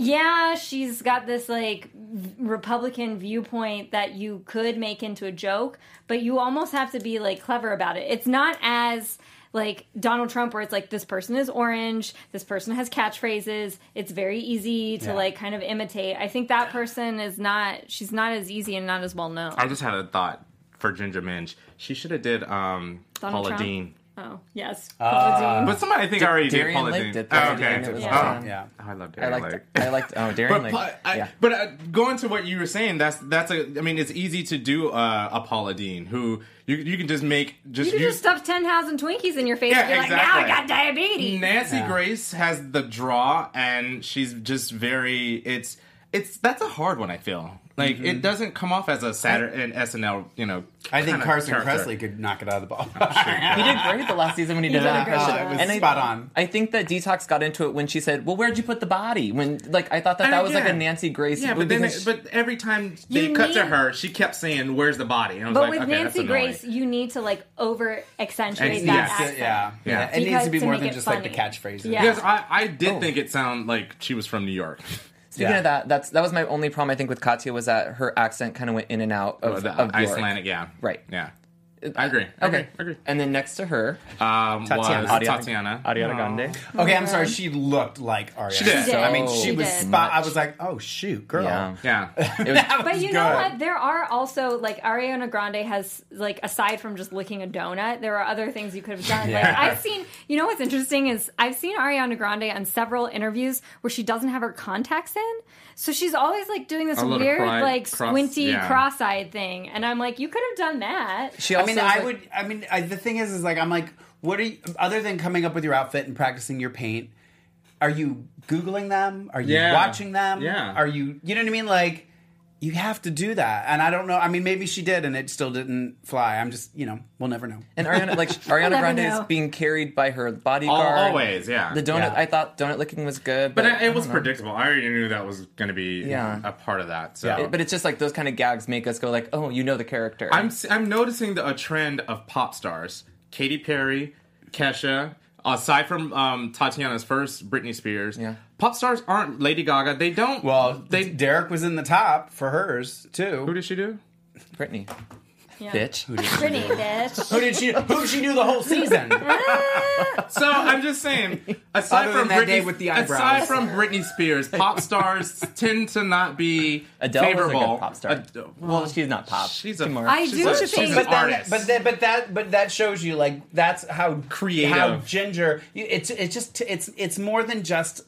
yeah, she's got this like Republican viewpoint that you could make into a joke, but you almost have to be like clever about it. It's not as like Donald Trump where it's like this person is orange, this person has catchphrases, it's very easy to Yeah. like kind of imitate. I think that person is not she's not as easy and not as well known. I just had a thought for Ginger Minj. She should have did um, Donald Paula Trump? Deen. Oh, yes. Uh, But somebody I think already did Darienne Paula Lake Deen. did Oh, okay. Darienne was Oh, Yeah. Yeah. I love Darienne I liked. Lake. I liked. Oh, Darren But, Lake. but, I, yeah. but uh, going to what you were saying, that's that's a. I mean, it's easy to do uh, a Paula Deen who you you can just make just You can use. just stuff 10,000 Twinkies in your face Yeah, and be like, exactly. now I got diabetes. Nancy Yeah. Grace has the draw, and she's just very. It's it's that's a hard one. I feel like it doesn't come off as a Saturday an SNL. You know, Mm-hmm. I think Carson character. Kressley could knock it out of the ball. he did great the last season when he did did a that. great impression. job. it was And I- spot on. I think that Detox got into it when she said, "Well, where'd you put the body?" When like I thought that And that was like a Nancy Grace. Yeah, but then because but every time they You cut to her, she kept saying, "Where's the body?" And I was But like, with okay, that's Nancy annoying. Grace, you need to like over accentuate that yes, accent. yeah, Yeah. It needs to be to more than it just like the funny. catchphrases. Yeah. Because I, I did Oh. think it sounded like she was from New York. Speaking Yeah. of that, that's that was my only problem I think with Katya was that her accent kind of went in and out of, the of York. Icelandic, yeah. Right. Yeah. I agree. I Okay, agree. I agree. And then next to her, Um, Tatianna. was Ariana- Tatianna. Ariana Grande. Okay, I'm sorry. She looked like Ariana. She did. She did. I mean, So she was spot. I was like, oh shoot, girl. Yeah. Yeah. It was, But was you know what? There are also like Ariana Grande has like aside from just licking a donut, there are other things you could have done. Like Yeah. I've seen, you know what's interesting is I've seen Ariana Grande on several interviews where she doesn't have her contacts in, so she's always like doing this A weird cry- like cross- squinty yeah. cross-eyed thing, and I'm like, you could have done that. she I also mean, I like- would. I mean, I, the thing is, is like, I'm like, what are you? Other than coming up with your outfit and practicing your paint, are you googling them? Are you Yeah. watching them? Yeah. Are you? You know what I mean? Like, you have to do that. And I don't know. I mean, maybe she did, and it still didn't fly. I'm just, you know, we'll never know. And Ariana, like Ariana never Grande is being carried by her bodyguard. Al- always, yeah. The donut, Yeah. I thought donut licking was good, but, But it, it was know. predictable. I already knew that was going to be Yeah. a part of that. So. Yeah. But it's just like those kind of gags make us go like, oh, you know the character. I'm s- I'm noticing the, a trend of pop stars: Katy Perry, Kesha. Aside from um, Tatianna's first, Britney Spears, Yeah. pop stars aren't Lady Gaga. They don't. Well, they. Derrick was in the top for hers too. Who did she do? Brittany, Yeah. bitch. Britney, bitch. Who did she? Who did she do the whole season? So I'm just saying, aside Other from than that Britney, day with the eyebrows. aside from Britney Spears, pop stars tend to not be Adele favorable. was a good pop star. Ad- well, she's not pop. she's a She's more- I she's do a, think- she's an but then, artist. but then, but that, but that shows you like that's how Creative. how Ginger. you- It's it's just it's it's more than just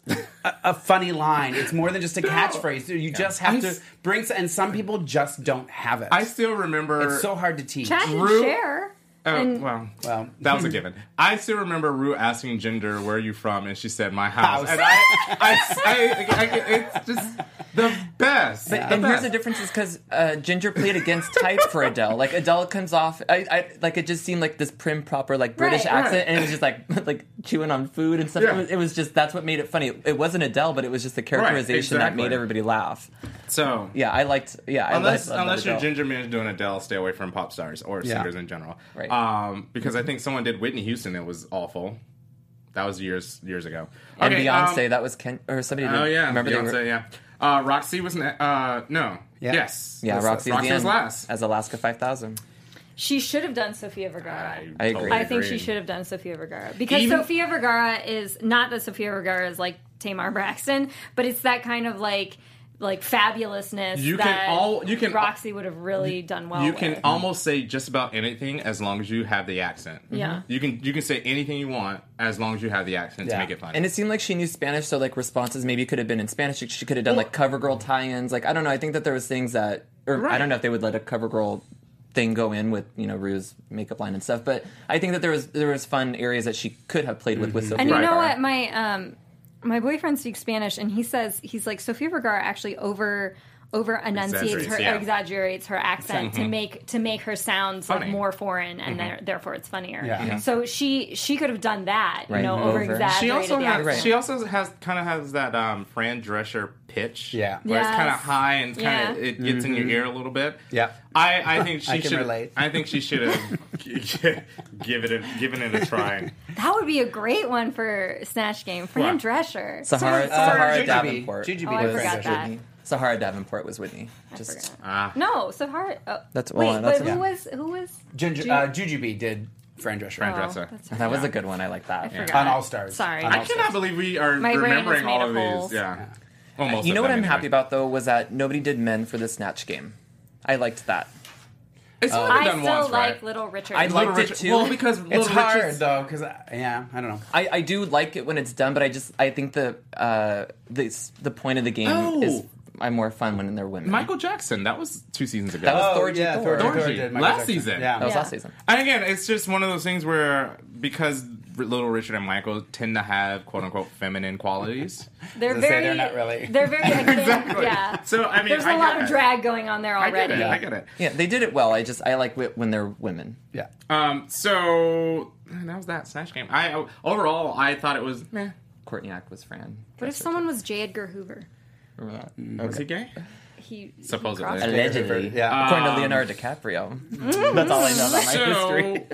a, a funny line. It's more than just a catchphrase. You just have I to s- bring, and some people just don't have it. I still remember. it's so hard to teach. Chad and Ru- Cher. Oh, and- well, Well, that was a given. I still remember Rue asking Ginger, "Where are you from?" and she said, "My house." House. And I, I, I, I- it's just the best. But, the and here's the difference is because uh, Ginger played against type for Adele. Like Adele comes off, I, I like it just seemed like this prim proper like British Right, accent, right. and it was just like like chewing on food and stuff. Yeah. It, was, it was just that's what made it funny. It wasn't Adele, but it was just the characterization that exactly. made everybody laugh. So Yeah, I liked. Yeah, unless liked, I loved unless you're Adele. Ginger Minj doing Adele, stay away from pop stars or Yeah. singers in general. Right. Um, because I think someone did Whitney Houston. It was awful. That was years years ago. and Okay, Beyonce. um, that was Ken or somebody. Did, Oh yeah, remember Beyonce. were, yeah. Uh, Roxxxy was ne- uh, no. Yeah. Yes. Yeah, Yes, Roxxxy, at Roxxxy was last. as Alaska Five Thousand. She should have done Sofia Vergara. I agree. I think she should have done Sofia Vergara because Even- Sofia Vergara is not that Sofia Vergara is like Tamar Braxton, but it's that kind of like like fabulousness You can that all- you can- Roxxxy would have really done well. you can with. almost say just about anything as long as you have the accent. Yeah. You can you can say anything you want as long as you have the accent to make it funny. And it seemed like she knew Spanish, so like responses maybe could have been in Spanish. She, she could have done like CoverGirl tie-ins. Like I don't know. I think that there was things that, or I don't know if they would let a CoverGirl thing go in with you know Rue's makeup line and stuff. But I think that there was there was fun areas that she could have played with with Sofia. And you know Vergara. what? My um, my boyfriend speaks Spanish, and he says he's like Sofia Vergara actually over over enunciates her yeah. exaggerates her accent to make to make her sound like more foreign, and there- therefore it's funnier. Yeah. Yeah. So she she could have done that, you know, over Over. exaggerated she also the has accent. Right. she also has kind of has that um, Fran Drescher pitch. Yeah. Where it's kind of high and kind of Yeah. it gets in your ear a little bit. Yeah. I, I think she I can should. relate. I think she should have give it given it a try. That would be a great one for Snatch Game. Fran What? Drescher. Sahara, Uh, Sahara Jujubee. Davenport. Jujubee Oh, I forgot that. Whitney. Sahara Davenport was Whitney. I Just forgot. Ah. No, Sahara. Oh. That's- wait, well, that's but okay. who was who was? Ginger, Ju- uh, Jujubee did Fran Drescher Fran Oh, Drescher. that's that was a good one. I like that. I forgot. on All Stars. Sorry. On I All cannot believe we are My brain is remembering made all of of holes. these. Yeah. Almost. You know what I'm happy about though was that nobody did men for the snatch game. I liked that. It's only I been done still once, like right? Little Richard. I Little liked it Richard- too. Well, because It's Little hard Richard's- though, because yeah, I don't know. I, I do like it when it's done, but I just I think the uh this the point of the game Oh. is I'm more fun when they're women. Michael Jackson. That was two seasons ago. That was Oh, Thorgy yeah, Thor. Thor, Thor Thorgy. did Michael Last Jackson. season. Yeah. that was Yeah. last season. And again, it's just one of those things where because Little Richard and Michael tend to have quote unquote feminine qualities. they're Let's say very. they're not really. They're very. akin- Exactly. Yeah. So I mean, There's I a lot get of drag going on there I get already. it. I get it. Yeah, they did it well. I just I like wi- when they're women. Yeah. Um. So that was that Snatch game. I overall I thought it was. Meh. Courtney Act was Fran. What if someone was J. Edgar Hoover? Remember that? Was he gay? He he Supposedly. crossed- Allegedly, Yeah. According to Um, Leonardo DiCaprio. That's all I know about my history.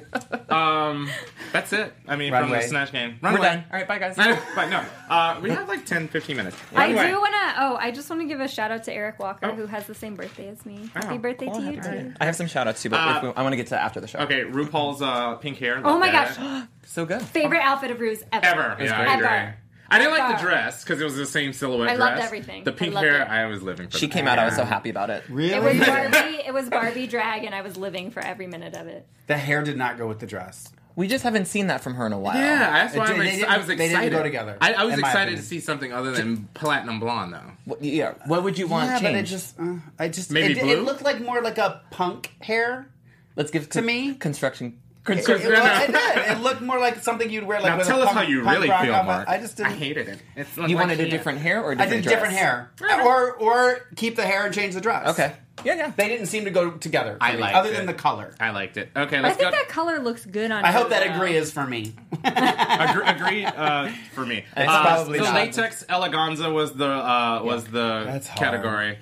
So, um, that's it. I mean, from the Snatch game. We're Runway. done. All right, bye guys. Bye. no, uh, we have like 10, 15 minutes. I do want to. Oh, I just want to give a shout out to Eric Walker, Oh. who has the same birthday as me. Happy Oh, birthday Well, to you happy too. I have some shout outs too, but Uh, if we- I want to get to after the show. Okay, RuPaul's uh, pink hair. Oh my gosh, So good. favorite outfit of Rue's ever. Ever. Yeah, great. I agree. Ever. I didn't like the dress because it was the same silhouette I dress. loved everything. The pink loved hair, it. I was living for. She the came out. I was so happy about it. Really? It was Barbie. It was Barbie drag, and I was living for every minute of it. the hair did not go with the dress. We just haven't seen that from her in a while. Yeah, that's why It I'm did- they ex- didn't- I was they excited. didn't go together, I, I was excited opinion. to see something other than platinum blonde, though. What, yeah. What would you want yeah, but it just, uh, I just, Maybe it, blue? it looked like more like a punk hair. Let's give to me- construction. It, Cause- it, well, it did. It looked more like something you'd wear. Like now with tell a us punk, how you really feel, outfit. Mark. I just didn't. I hated it. It's You wanted a different hair or a I different I did different dress? hair, or or keep the hair and change the dress. Okay. Yeah, yeah. They didn't seem to go together. I me, liked other it. than the color. I liked it. Okay, I let's think go. that color looks good on. I hope that agree is for me. agree, agree uh, for me. It's Uh, probably the not. latex eleganza was the uh, was the That's hard. category.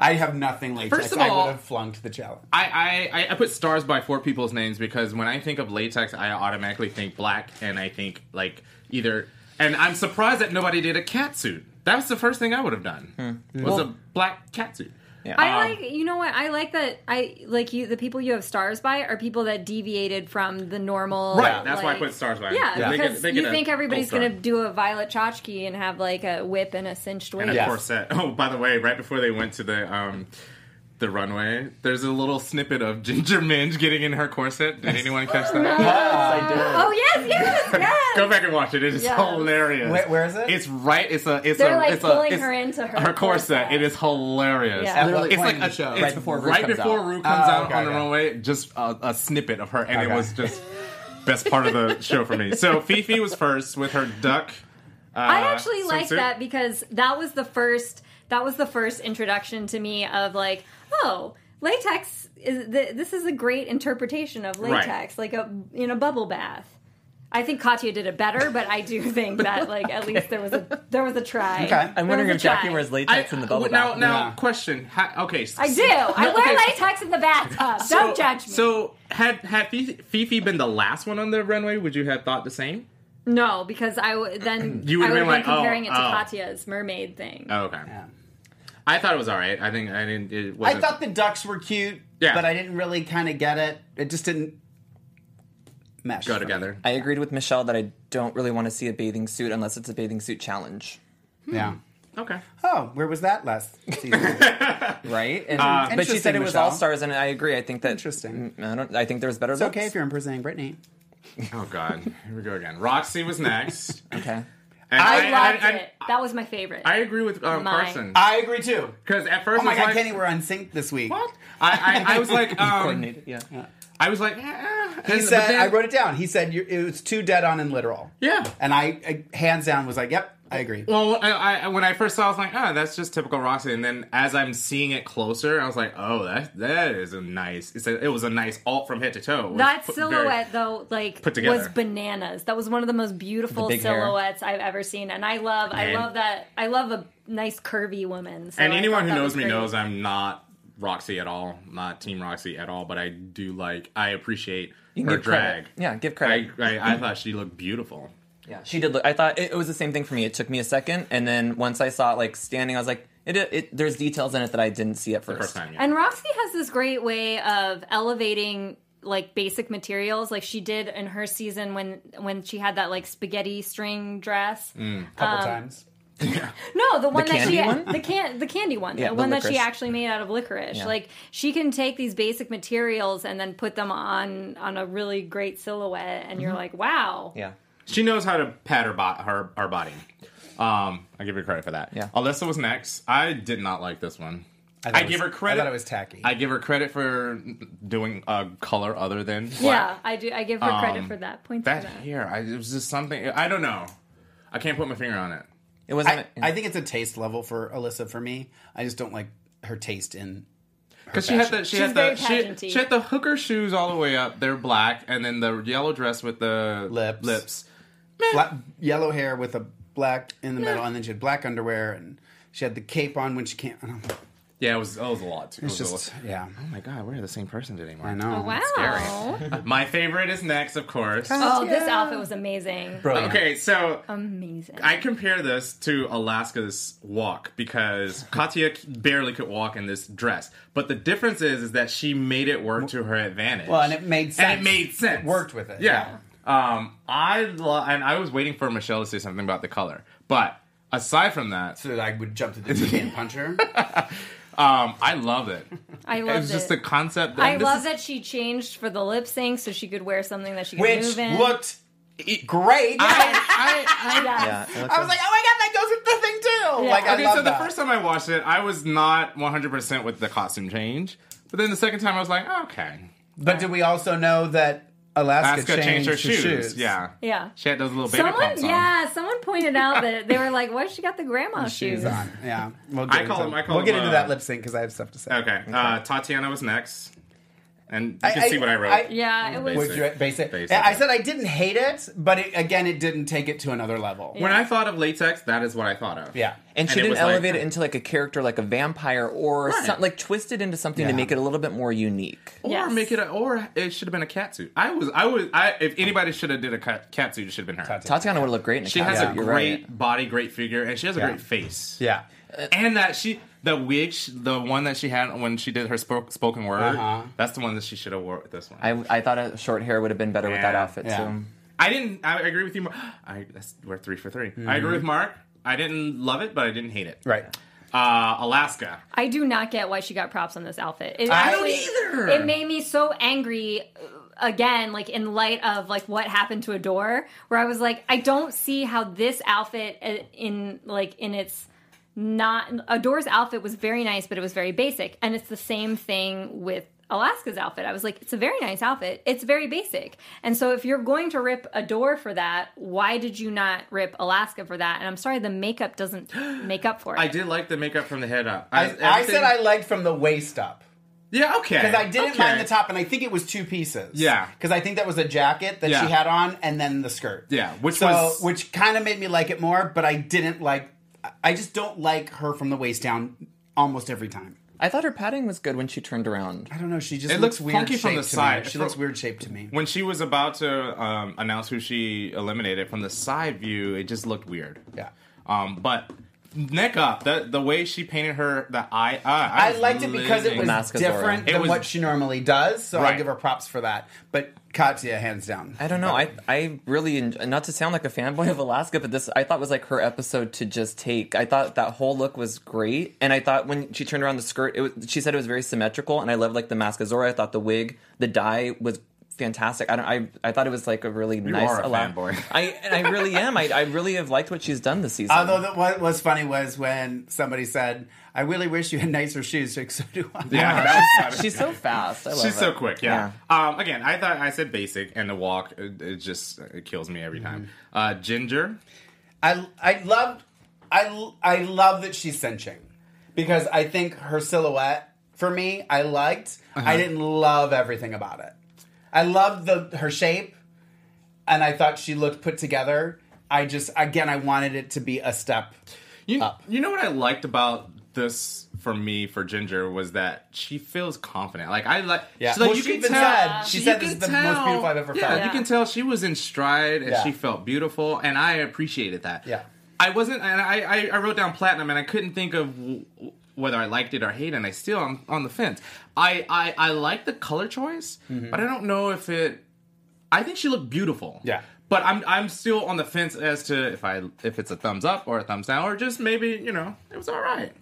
I have nothing latex. First of I all- would have flunked the challenge. I, I, I put stars by four people's names because when I think of latex, I automatically think black, and I think like either. And I'm surprised that nobody did a cat suit. That was the first thing I would have done. Hmm. Was a black cat suit. I Um, like, you know what? I like that. I like you. The people you have stars by are people that deviated from the normal. Right, that's why I put stars by. Yeah, They because get- they get you a think everybody's going to do a Violet Chachki and have like a whip and a cinched and a. Yes. corset. Oh, by the way, right before they went to the um, the runway, there's a little snippet of Ginger Minj getting in her corset. Did anyone catch that? Yes, I did. Oh yes, yes, yes. Go back and watch it. It is Yes. hilarious. Where- where is it? It's right. It's a. It's They're, a. like, it's pulling a, it's her into her her corset. corset. It is hilarious. Yeah. At what It's point like in a, show? it's Right before Rue right comes before out. Rue comes Oh, out okay, on the okay. runway. Just a, a snippet of her, and it Okay. was just best part of the show for me. So Phi Phi was first with her duck. Uh, I actually like swimsuit. that because that was the first. That was the first introduction to me of like, oh, latex is th- this is a great interpretation of Right. latex, like a in a bubble bath. I think Katya did it better, but I do think that like at least there was a there was a try. Okay. I'm I'm There wondering if Jackie wears latex in the bubble now, bath. now, Yeah. question. Ha, okay, I do. I wear okay. latex in the bathtub. So- Don't judge me. So, had had Phi Phi, Fifi been the last one on the runway, would you have thought the same? No, because I w- then You I would've would been have like, been comparing oh, it to oh. Katya's mermaid thing. Oh, okay. Yeah. I thought it was all right. I think I didn't. It I wasn't, thought the ducks were cute, Yeah. but I didn't really kind of get it. It just didn't mesh. go for me. together. I agreed with Michelle that I don't really want to see a bathing suit unless it's a bathing suit challenge. Hmm. Yeah. Okay. Oh, where was that last season? right? And, uh, but she Interesting, said it was Michelle. all stars, and I agree. I think that Interesting. I don't. I think there's better. it's okay if you're impersonating Britney. Oh God, here we go again. Roxxxy was next. okay. And I, loved I, it. That was my favorite. I agree with um, Mine. Carson I agree too. because at first Oh my I was god, like, Kenny, we're unsynced this week. what? I, I, I was like, um, Coordinated. Yeah. I was like, eh, He and- said, then- I wrote it down. He said you're, it was too dead on and literal. Yeah. And I, I hands down was like, yep, I agree. Well, I, I, when I first saw, it, I was like, "Oh, that's just typical Roxxxy." And then as I'm seeing it closer, I was like, "Oh, that that is a nice." It's a, it was a nice alt from head to toe. That put very- silhouette though, like put together. was bananas. That was one of the most beautiful The big hair. silhouettes I've ever seen, and I love, I love that. I love a nice curvy woman. So and I anyone who knows me great. knows I'm not Roxxxy at all, not Team Roxxxy at all. But I do like, I appreciate You can her give drag. credit. Yeah, give I, credit. I, I thought she looked beautiful. Yeah, she did. Look, I thought it, it was the same thing for me. It took me a second, and then once I saw it like standing, I was like, it, it. There's details in it that I didn't see at first. First time, yeah. And Roxxxy has this great way of elevating like basic materials, like she did in her season when when she had that like spaghetti string dress. Mm. A couple times. yeah. No, the one that she one? the can the candy one, Yeah, the the one that she actually made out of licorice. Yeah. Like she can take these basic materials and then put them on on a really great silhouette, and you're Mm-hmm. like, wow. Yeah. She knows how to pat her, bo- her, her body. Um, I give her credit for that. Yeah. Alyssa was next. I did not like this one. thought I it give was- her credit. I thought it was tacky. I give her credit for doing a color other than black. Yeah, I do. I give her credit Um, for that. Points That that. hair, I, it was just something. I don't know. I can't put my finger on it. It wasn't. I, I think it's a taste level for Alyssa for me. I just don't like her taste in Because she had the she She's had the she, she had the hooker shoes all the way up. They're black, and then the yellow dress with the Lips. Lips. Black, yellow hair with a black in the middle, and then she had black underwear, and she had the cape on when she can't. I don't know. Yeah, it was. It was a lot. Too. It's It was a just lot. yeah. Oh my god, we're the same person today, Mark. I know. Wow. My favorite is next, of course. Oh, this outfit was amazing. Brilliant. Okay, so Amazing. I compare this to Alaska's walk because Katya barely could walk in this dress. But the difference is, is that she made it work to her advantage. Well, and it made sense. And it made sense. It worked with it. Yeah. Um, I lo- and I was waiting for Michelle to say something about the color, but aside from that, So that I would jump to the TV and punch her. um, I love it. I love It love was just it. the concept. That, I and this love is- that she changed for the lip sync so she could wear something that she could Which move in. looked e- great. I, I, I, Yes. Yeah. I was like, oh my god, that goes with the thing too. Yeah. Like, I okay, love so the first time I watched it, I was not 100% with the costume change. But then the second time, I was like, okay. But did we also know that Alaska, Asuka changed, her the shoes. Yeah. Yeah. She had those little baby Someone, pumps on. yeah, someone pointed out that they were like, "Why she got the grandma shoes?" shoes on. Yeah, we'll I get call into, them- I call we'll get them, into uh, that lip sync because I have stuff to say. Okay. Uh, Tatianna was next. And you I- can I- see what I wrote. I- Yeah, it was. Would you basic? Basic. I said I didn't hate it, but it, again, it didn't take it to another level. when I thought of latex, that is what I thought of. Yeah. And she And it didn't was like- elevate it into like a character like a vampire or Right. some, like twist it into something Yeah. to make it a little bit more unique. Or Yes. make it, a, or it should have been a cat suit. I was, I was, I. If anybody should have did a cat, cat suit, it should have been her. Tatianna. Tatianna would look great in a She has a You're great right. body, great figure, and she has a Yeah. great face. Yeah. And that she, the wig, sh- the one that she had when she did her spoke, spoken word, Uh-huh. that's the one that she should have wore with this one. I, I thought a short hair would have been better with that outfit Yeah. too. I didn't. I agree with you. Mar- I that's we're three for 3 I agree with Mark. I didn't love it, but I didn't hate it. Right. Uh, Alaska. I do not get why she got props on this outfit. It I don't either. It made me so angry. uh, Again, like in light of like what happened to Adore, where I was like, I don't see how this outfit uh, in like in its not Adore's outfit was very nice, but it was very basic, and it's the same thing with Alaska's outfit. I was like, it's a very nice outfit. It's very basic. And so if you're going to rip Adore for that, why did you not rip Alaska for that? And I'm sorry, the makeup doesn't make up for it. I did like the makeup from the head up. I, I everything- said I liked from the waist up. Yeah, okay. Because I didn't okay. mind the top, and I think it was two pieces. Yeah. Because I think that was a jacket that Yeah. she had on, and then the skirt. Yeah, which so, was- which kind of made me like it more, but I didn't like. I just don't like her from the waist down almost every time. I thought her padding was good when she turned around. I don't know. She just It looks looks weird funky from the side. Me. She From- looks weird shaped to me. When she was about to um, announce who she eliminated from the side view, it just looked weird. Yeah. Um, but neck up. The the way she painted her the eye. Uh, I was liked it because it was Mask different It than was- what she normally does. So I Right. give her props for that. But Katya, hands down. I don't know. I I really not to sound like a fanboy of Alaska, but this I thought was like her episode to just take. I thought that whole look was great, and I thought when she turned around the skirt, it was, she said it was very symmetrical, and I loved like the mask of I thought the wig, the dye was fantastic. I don't. I I thought it was like a really nice. are a Ala- fanboy. I and I really am. I I really have liked what she's done this season. Although the, what was funny was when somebody said, "I really wish you had nicer shoes." Like, so do I. Yeah, that was she's so fast. I love She's so quick, yeah. Um, again, I thought I said basic, and the walk it, it just it kills me every time. Uh, Ginger, I I loved I I love that she's cinching because I think her silhouette for me I liked. Uh-huh. I didn't love everything about it. I loved the her shape, and I thought she looked put together. I just again I wanted it to be a step. you Up. you know what I liked about this for me for Ginger was that she feels confident. Like I like, Yeah. she's like Well, you she can tell. said- she you said this is the most beautiful I've ever yeah, felt. You can tell she was in stride and Yeah. she felt beautiful, and I appreciated that. Yeah. I wasn't, and I, I, I wrote down platinum, and I couldn't think of w- whether I liked it or hated, it, and I still am on the fence. I, I, I like the color choice, Mm-hmm. but I don't know if it. I think she looked beautiful. Yeah. But I'm I'm still on the fence as to if I if it's a thumbs up or a thumbs down or just maybe you know it was all right.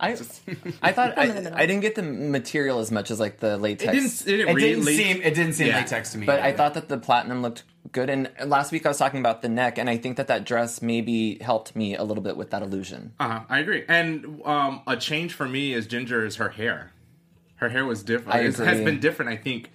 Yeah. I I thought I. I didn't get the material as much as like the latex. It didn't. It didn't, It didn't late- seem it didn't seem Yeah. latex to me. But I thought that the platinum looked good. And last week I was talking about the neck, and I think that that dress maybe helped me a little bit with that illusion. Uh-huh, I agree. And um, a change for me is Ginger is her hair. Her hair was different. I It has been different. I think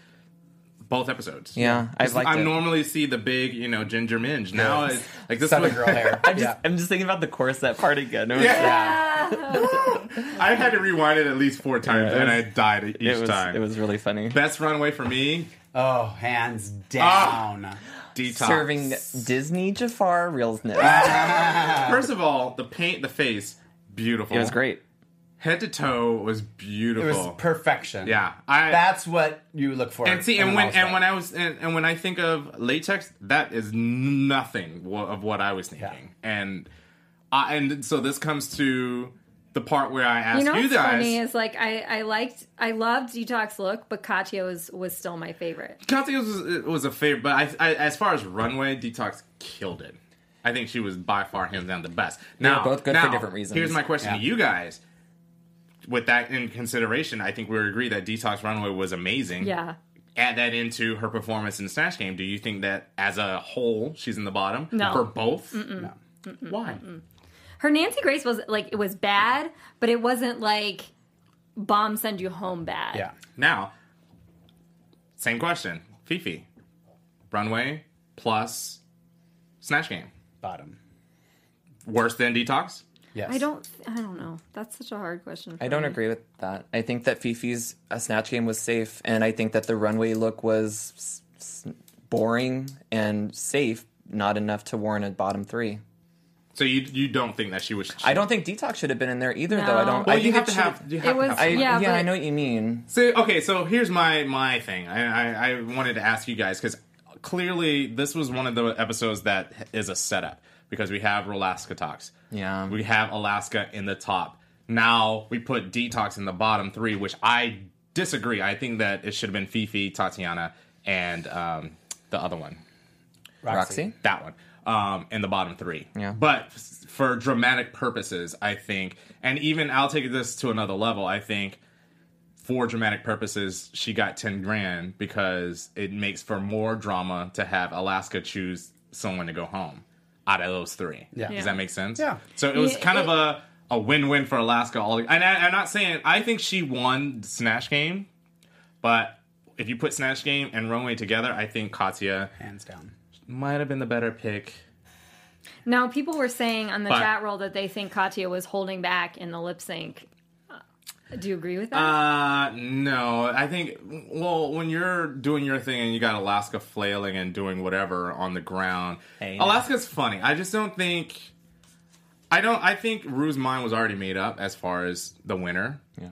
both episodes. Yeah, I've liked I it. normally see the big, you know, Ginger Minj. Now it's like this Southern was, girl hair. I'm just, yeah. I'm just thinking about the corset part again. It was, Yeah. I had to rewind it at least four times, Yeah, it and I died each it was, time. it was really funny. Best runway for me. Oh, hands ah! down. Detox. Serving Disney Jafar realness. First of all, the paint, the face, beautiful. it was great. Head to toe was beautiful. It beautiful. was perfection. Yeah, I That's what you look for. and see, and when and when I was and, and when I think of latex, that is nothing of what I was thinking. And I, and so this comes to the part where I asked You you, know what's guys. funny is like I, I liked I loved Detox look, but Katya was was still my favorite. Katya was was a favorite, but I, I, as far as runway, Detox killed it. I think she was by far hands down the best. Now, both good for different reasons. Here's my question to you guys. With that in consideration, I think we would agree that Detox Runway was amazing. Yeah. Add that into her performance in Snatch Game. Do you think that as a whole she's in the bottom No. for both? No. Why? Her Nancy Grace was like it was bad, but it wasn't like bomb send you home bad. yeah. Now, same question. Phi Phi, Runway plus Snatch Game. Bottom. Worse than Detox? Yes. I don't I don't know. That's such a hard question. for I don't me. agree with that. I think that Phi Phi's a snatch game was safe, and I think that the runway look was s- s- boring and safe, not enough to warrant a bottom three. So you you don't think that she was? I don't think Detox should have been in there either, No. though. I don't. Well, I you think have to should- have. You have It was- to have I, yeah, Yeah, I know what you mean. So okay, so here's my my thing. I I, I wanted to ask you guys because clearly this was one of the episodes that is a setup because we have Alaska talks. Yeah. we have Alaska in the top. Now we put Detox in the bottom three, which I disagree. I think that it should have been Fifi, Tatianna, and um, the other one. Roxxxy. that one um, in the bottom three. Yeah. But for dramatic purposes, I think, and even I'll take this to another level. I think for dramatic purposes, she got ten grand because it makes for more drama to have Alaska choose someone to go home out of those three. Yeah. Does that make sense? Yeah. So it was Yeah, kind of a a win win for Alaska. All and I, I'm not saying I think she won the Snatch Game, but. If you put Snatch Game and Runway together, I think Katya Hands down. might have been the better pick. Now people were saying on the But- chat roll that they think Katya was holding back in the lip sync. Do you agree with that? Uh, no. I think, well, when you're doing your thing and you got Alaska flailing and doing whatever on the ground, Hey. Alaska's funny. I just don't think. I don't. I think Rue's mind was already made up as far as the winner, Yeah.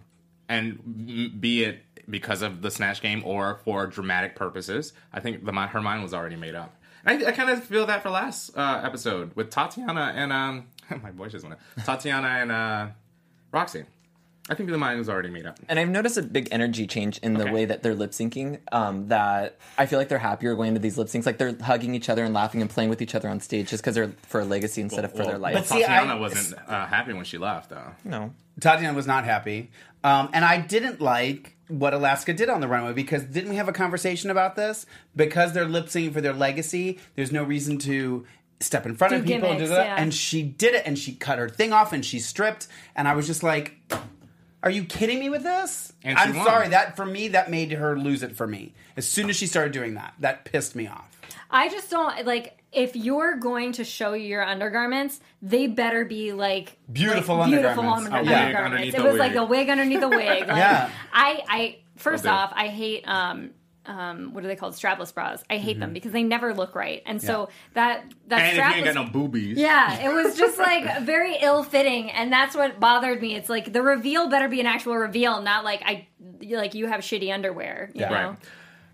and be it because of the snatch game or for dramatic purposes. I think the her mind was already made up. And I, I kind of feel that for last uh, episode with Tatianna and um, my voice just went. out. Tatianna and uh, Roxxxy. I think the mind was already made up. And I've noticed a big energy change in the Okay. way that they're lip syncing. Um, that I feel like they're happier going to these lip syncs. Like they're hugging each other and laughing and playing with each other on stage just because they're for a legacy instead of for their life. But see, Tatianna I- wasn't uh, happy when she left, though. no. Tatianna was not happy, um, and I didn't like what Alaska did on the runway because didn't we have a conversation about this? Because they're lip syncing for their legacy, there's no reason to step in front Do of people and do that. yeah. And she did it, and she cut her thing off, and she stripped, and I was just like. Are you kidding me with this? And she I'm won. sorry that for me that made her lose it for me. As soon as she started doing that, that pissed me off. I just don't like if you're going to show your undergarments, they better be like Beautiful like, beautiful undergarments. under- A wig undergarments. underneath It the was wig. like a wig underneath the wig. Like, Yeah. I, I first Will off, I hate um um what are they called strapless bras. I hate them because they never look right, and so that that And if you strapless ain't got no boobies. yeah, it was just like very ill fitting, and that's what bothered me. It's like the reveal better be an actual reveal, not like I like you have shitty underwear. You Yeah. know? Right.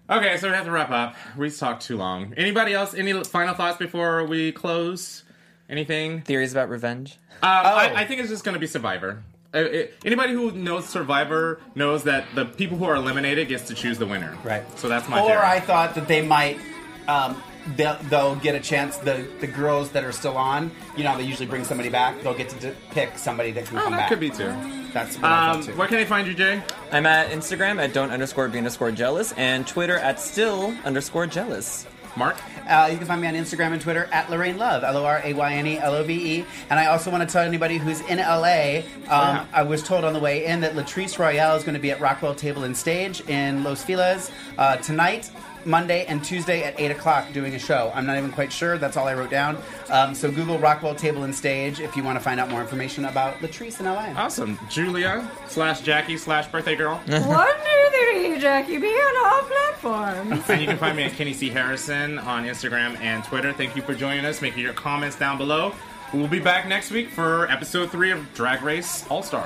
Okay, so we have to wrap up. We talked too long. Anybody else? Any final thoughts before we close? Anything? Theories about revenge. Um, I, I think it's just going to be Survivor. Uh, it- anybody who knows Survivor knows that the people who are eliminated gets to choose the winner. Right. So that's my Or theory. I thought that they might. Um, they'll, they'll get a chance. The the girls that are still on, you know, they usually bring somebody back. They'll get to d- pick somebody that can oh, come that back. could be too. That's what Um, thought too. where can they find you, Jay? I'm at Instagram at don't underscore be underscore jealous and Twitter at still underscore jealous. Mark? Uh, you can find me on Instagram and Twitter at Lorayne Love, L O R A Y N E L O V E. And I also want to tell anybody who's in LA, um, I was told on the way in that Latrice Royale is going to be at Rockwell Table and Stage in Los Feliz uh, tonight. Monday and Tuesday at 8 o'clock doing a show. I'm not even quite sure. That's all I wrote down. Um, so Google Rockwell Table and Stage if you want to find out more information about Latrice in LA. Awesome. Julia slash Jackie slash birthday girl. One, two, three, Jackie B on all platforms. and you can find me at Kenny C. Harrison on Instagram and Twitter. Thank you for joining us. Make your comments down below. We'll be back next week for episode three of Drag Race All Stars.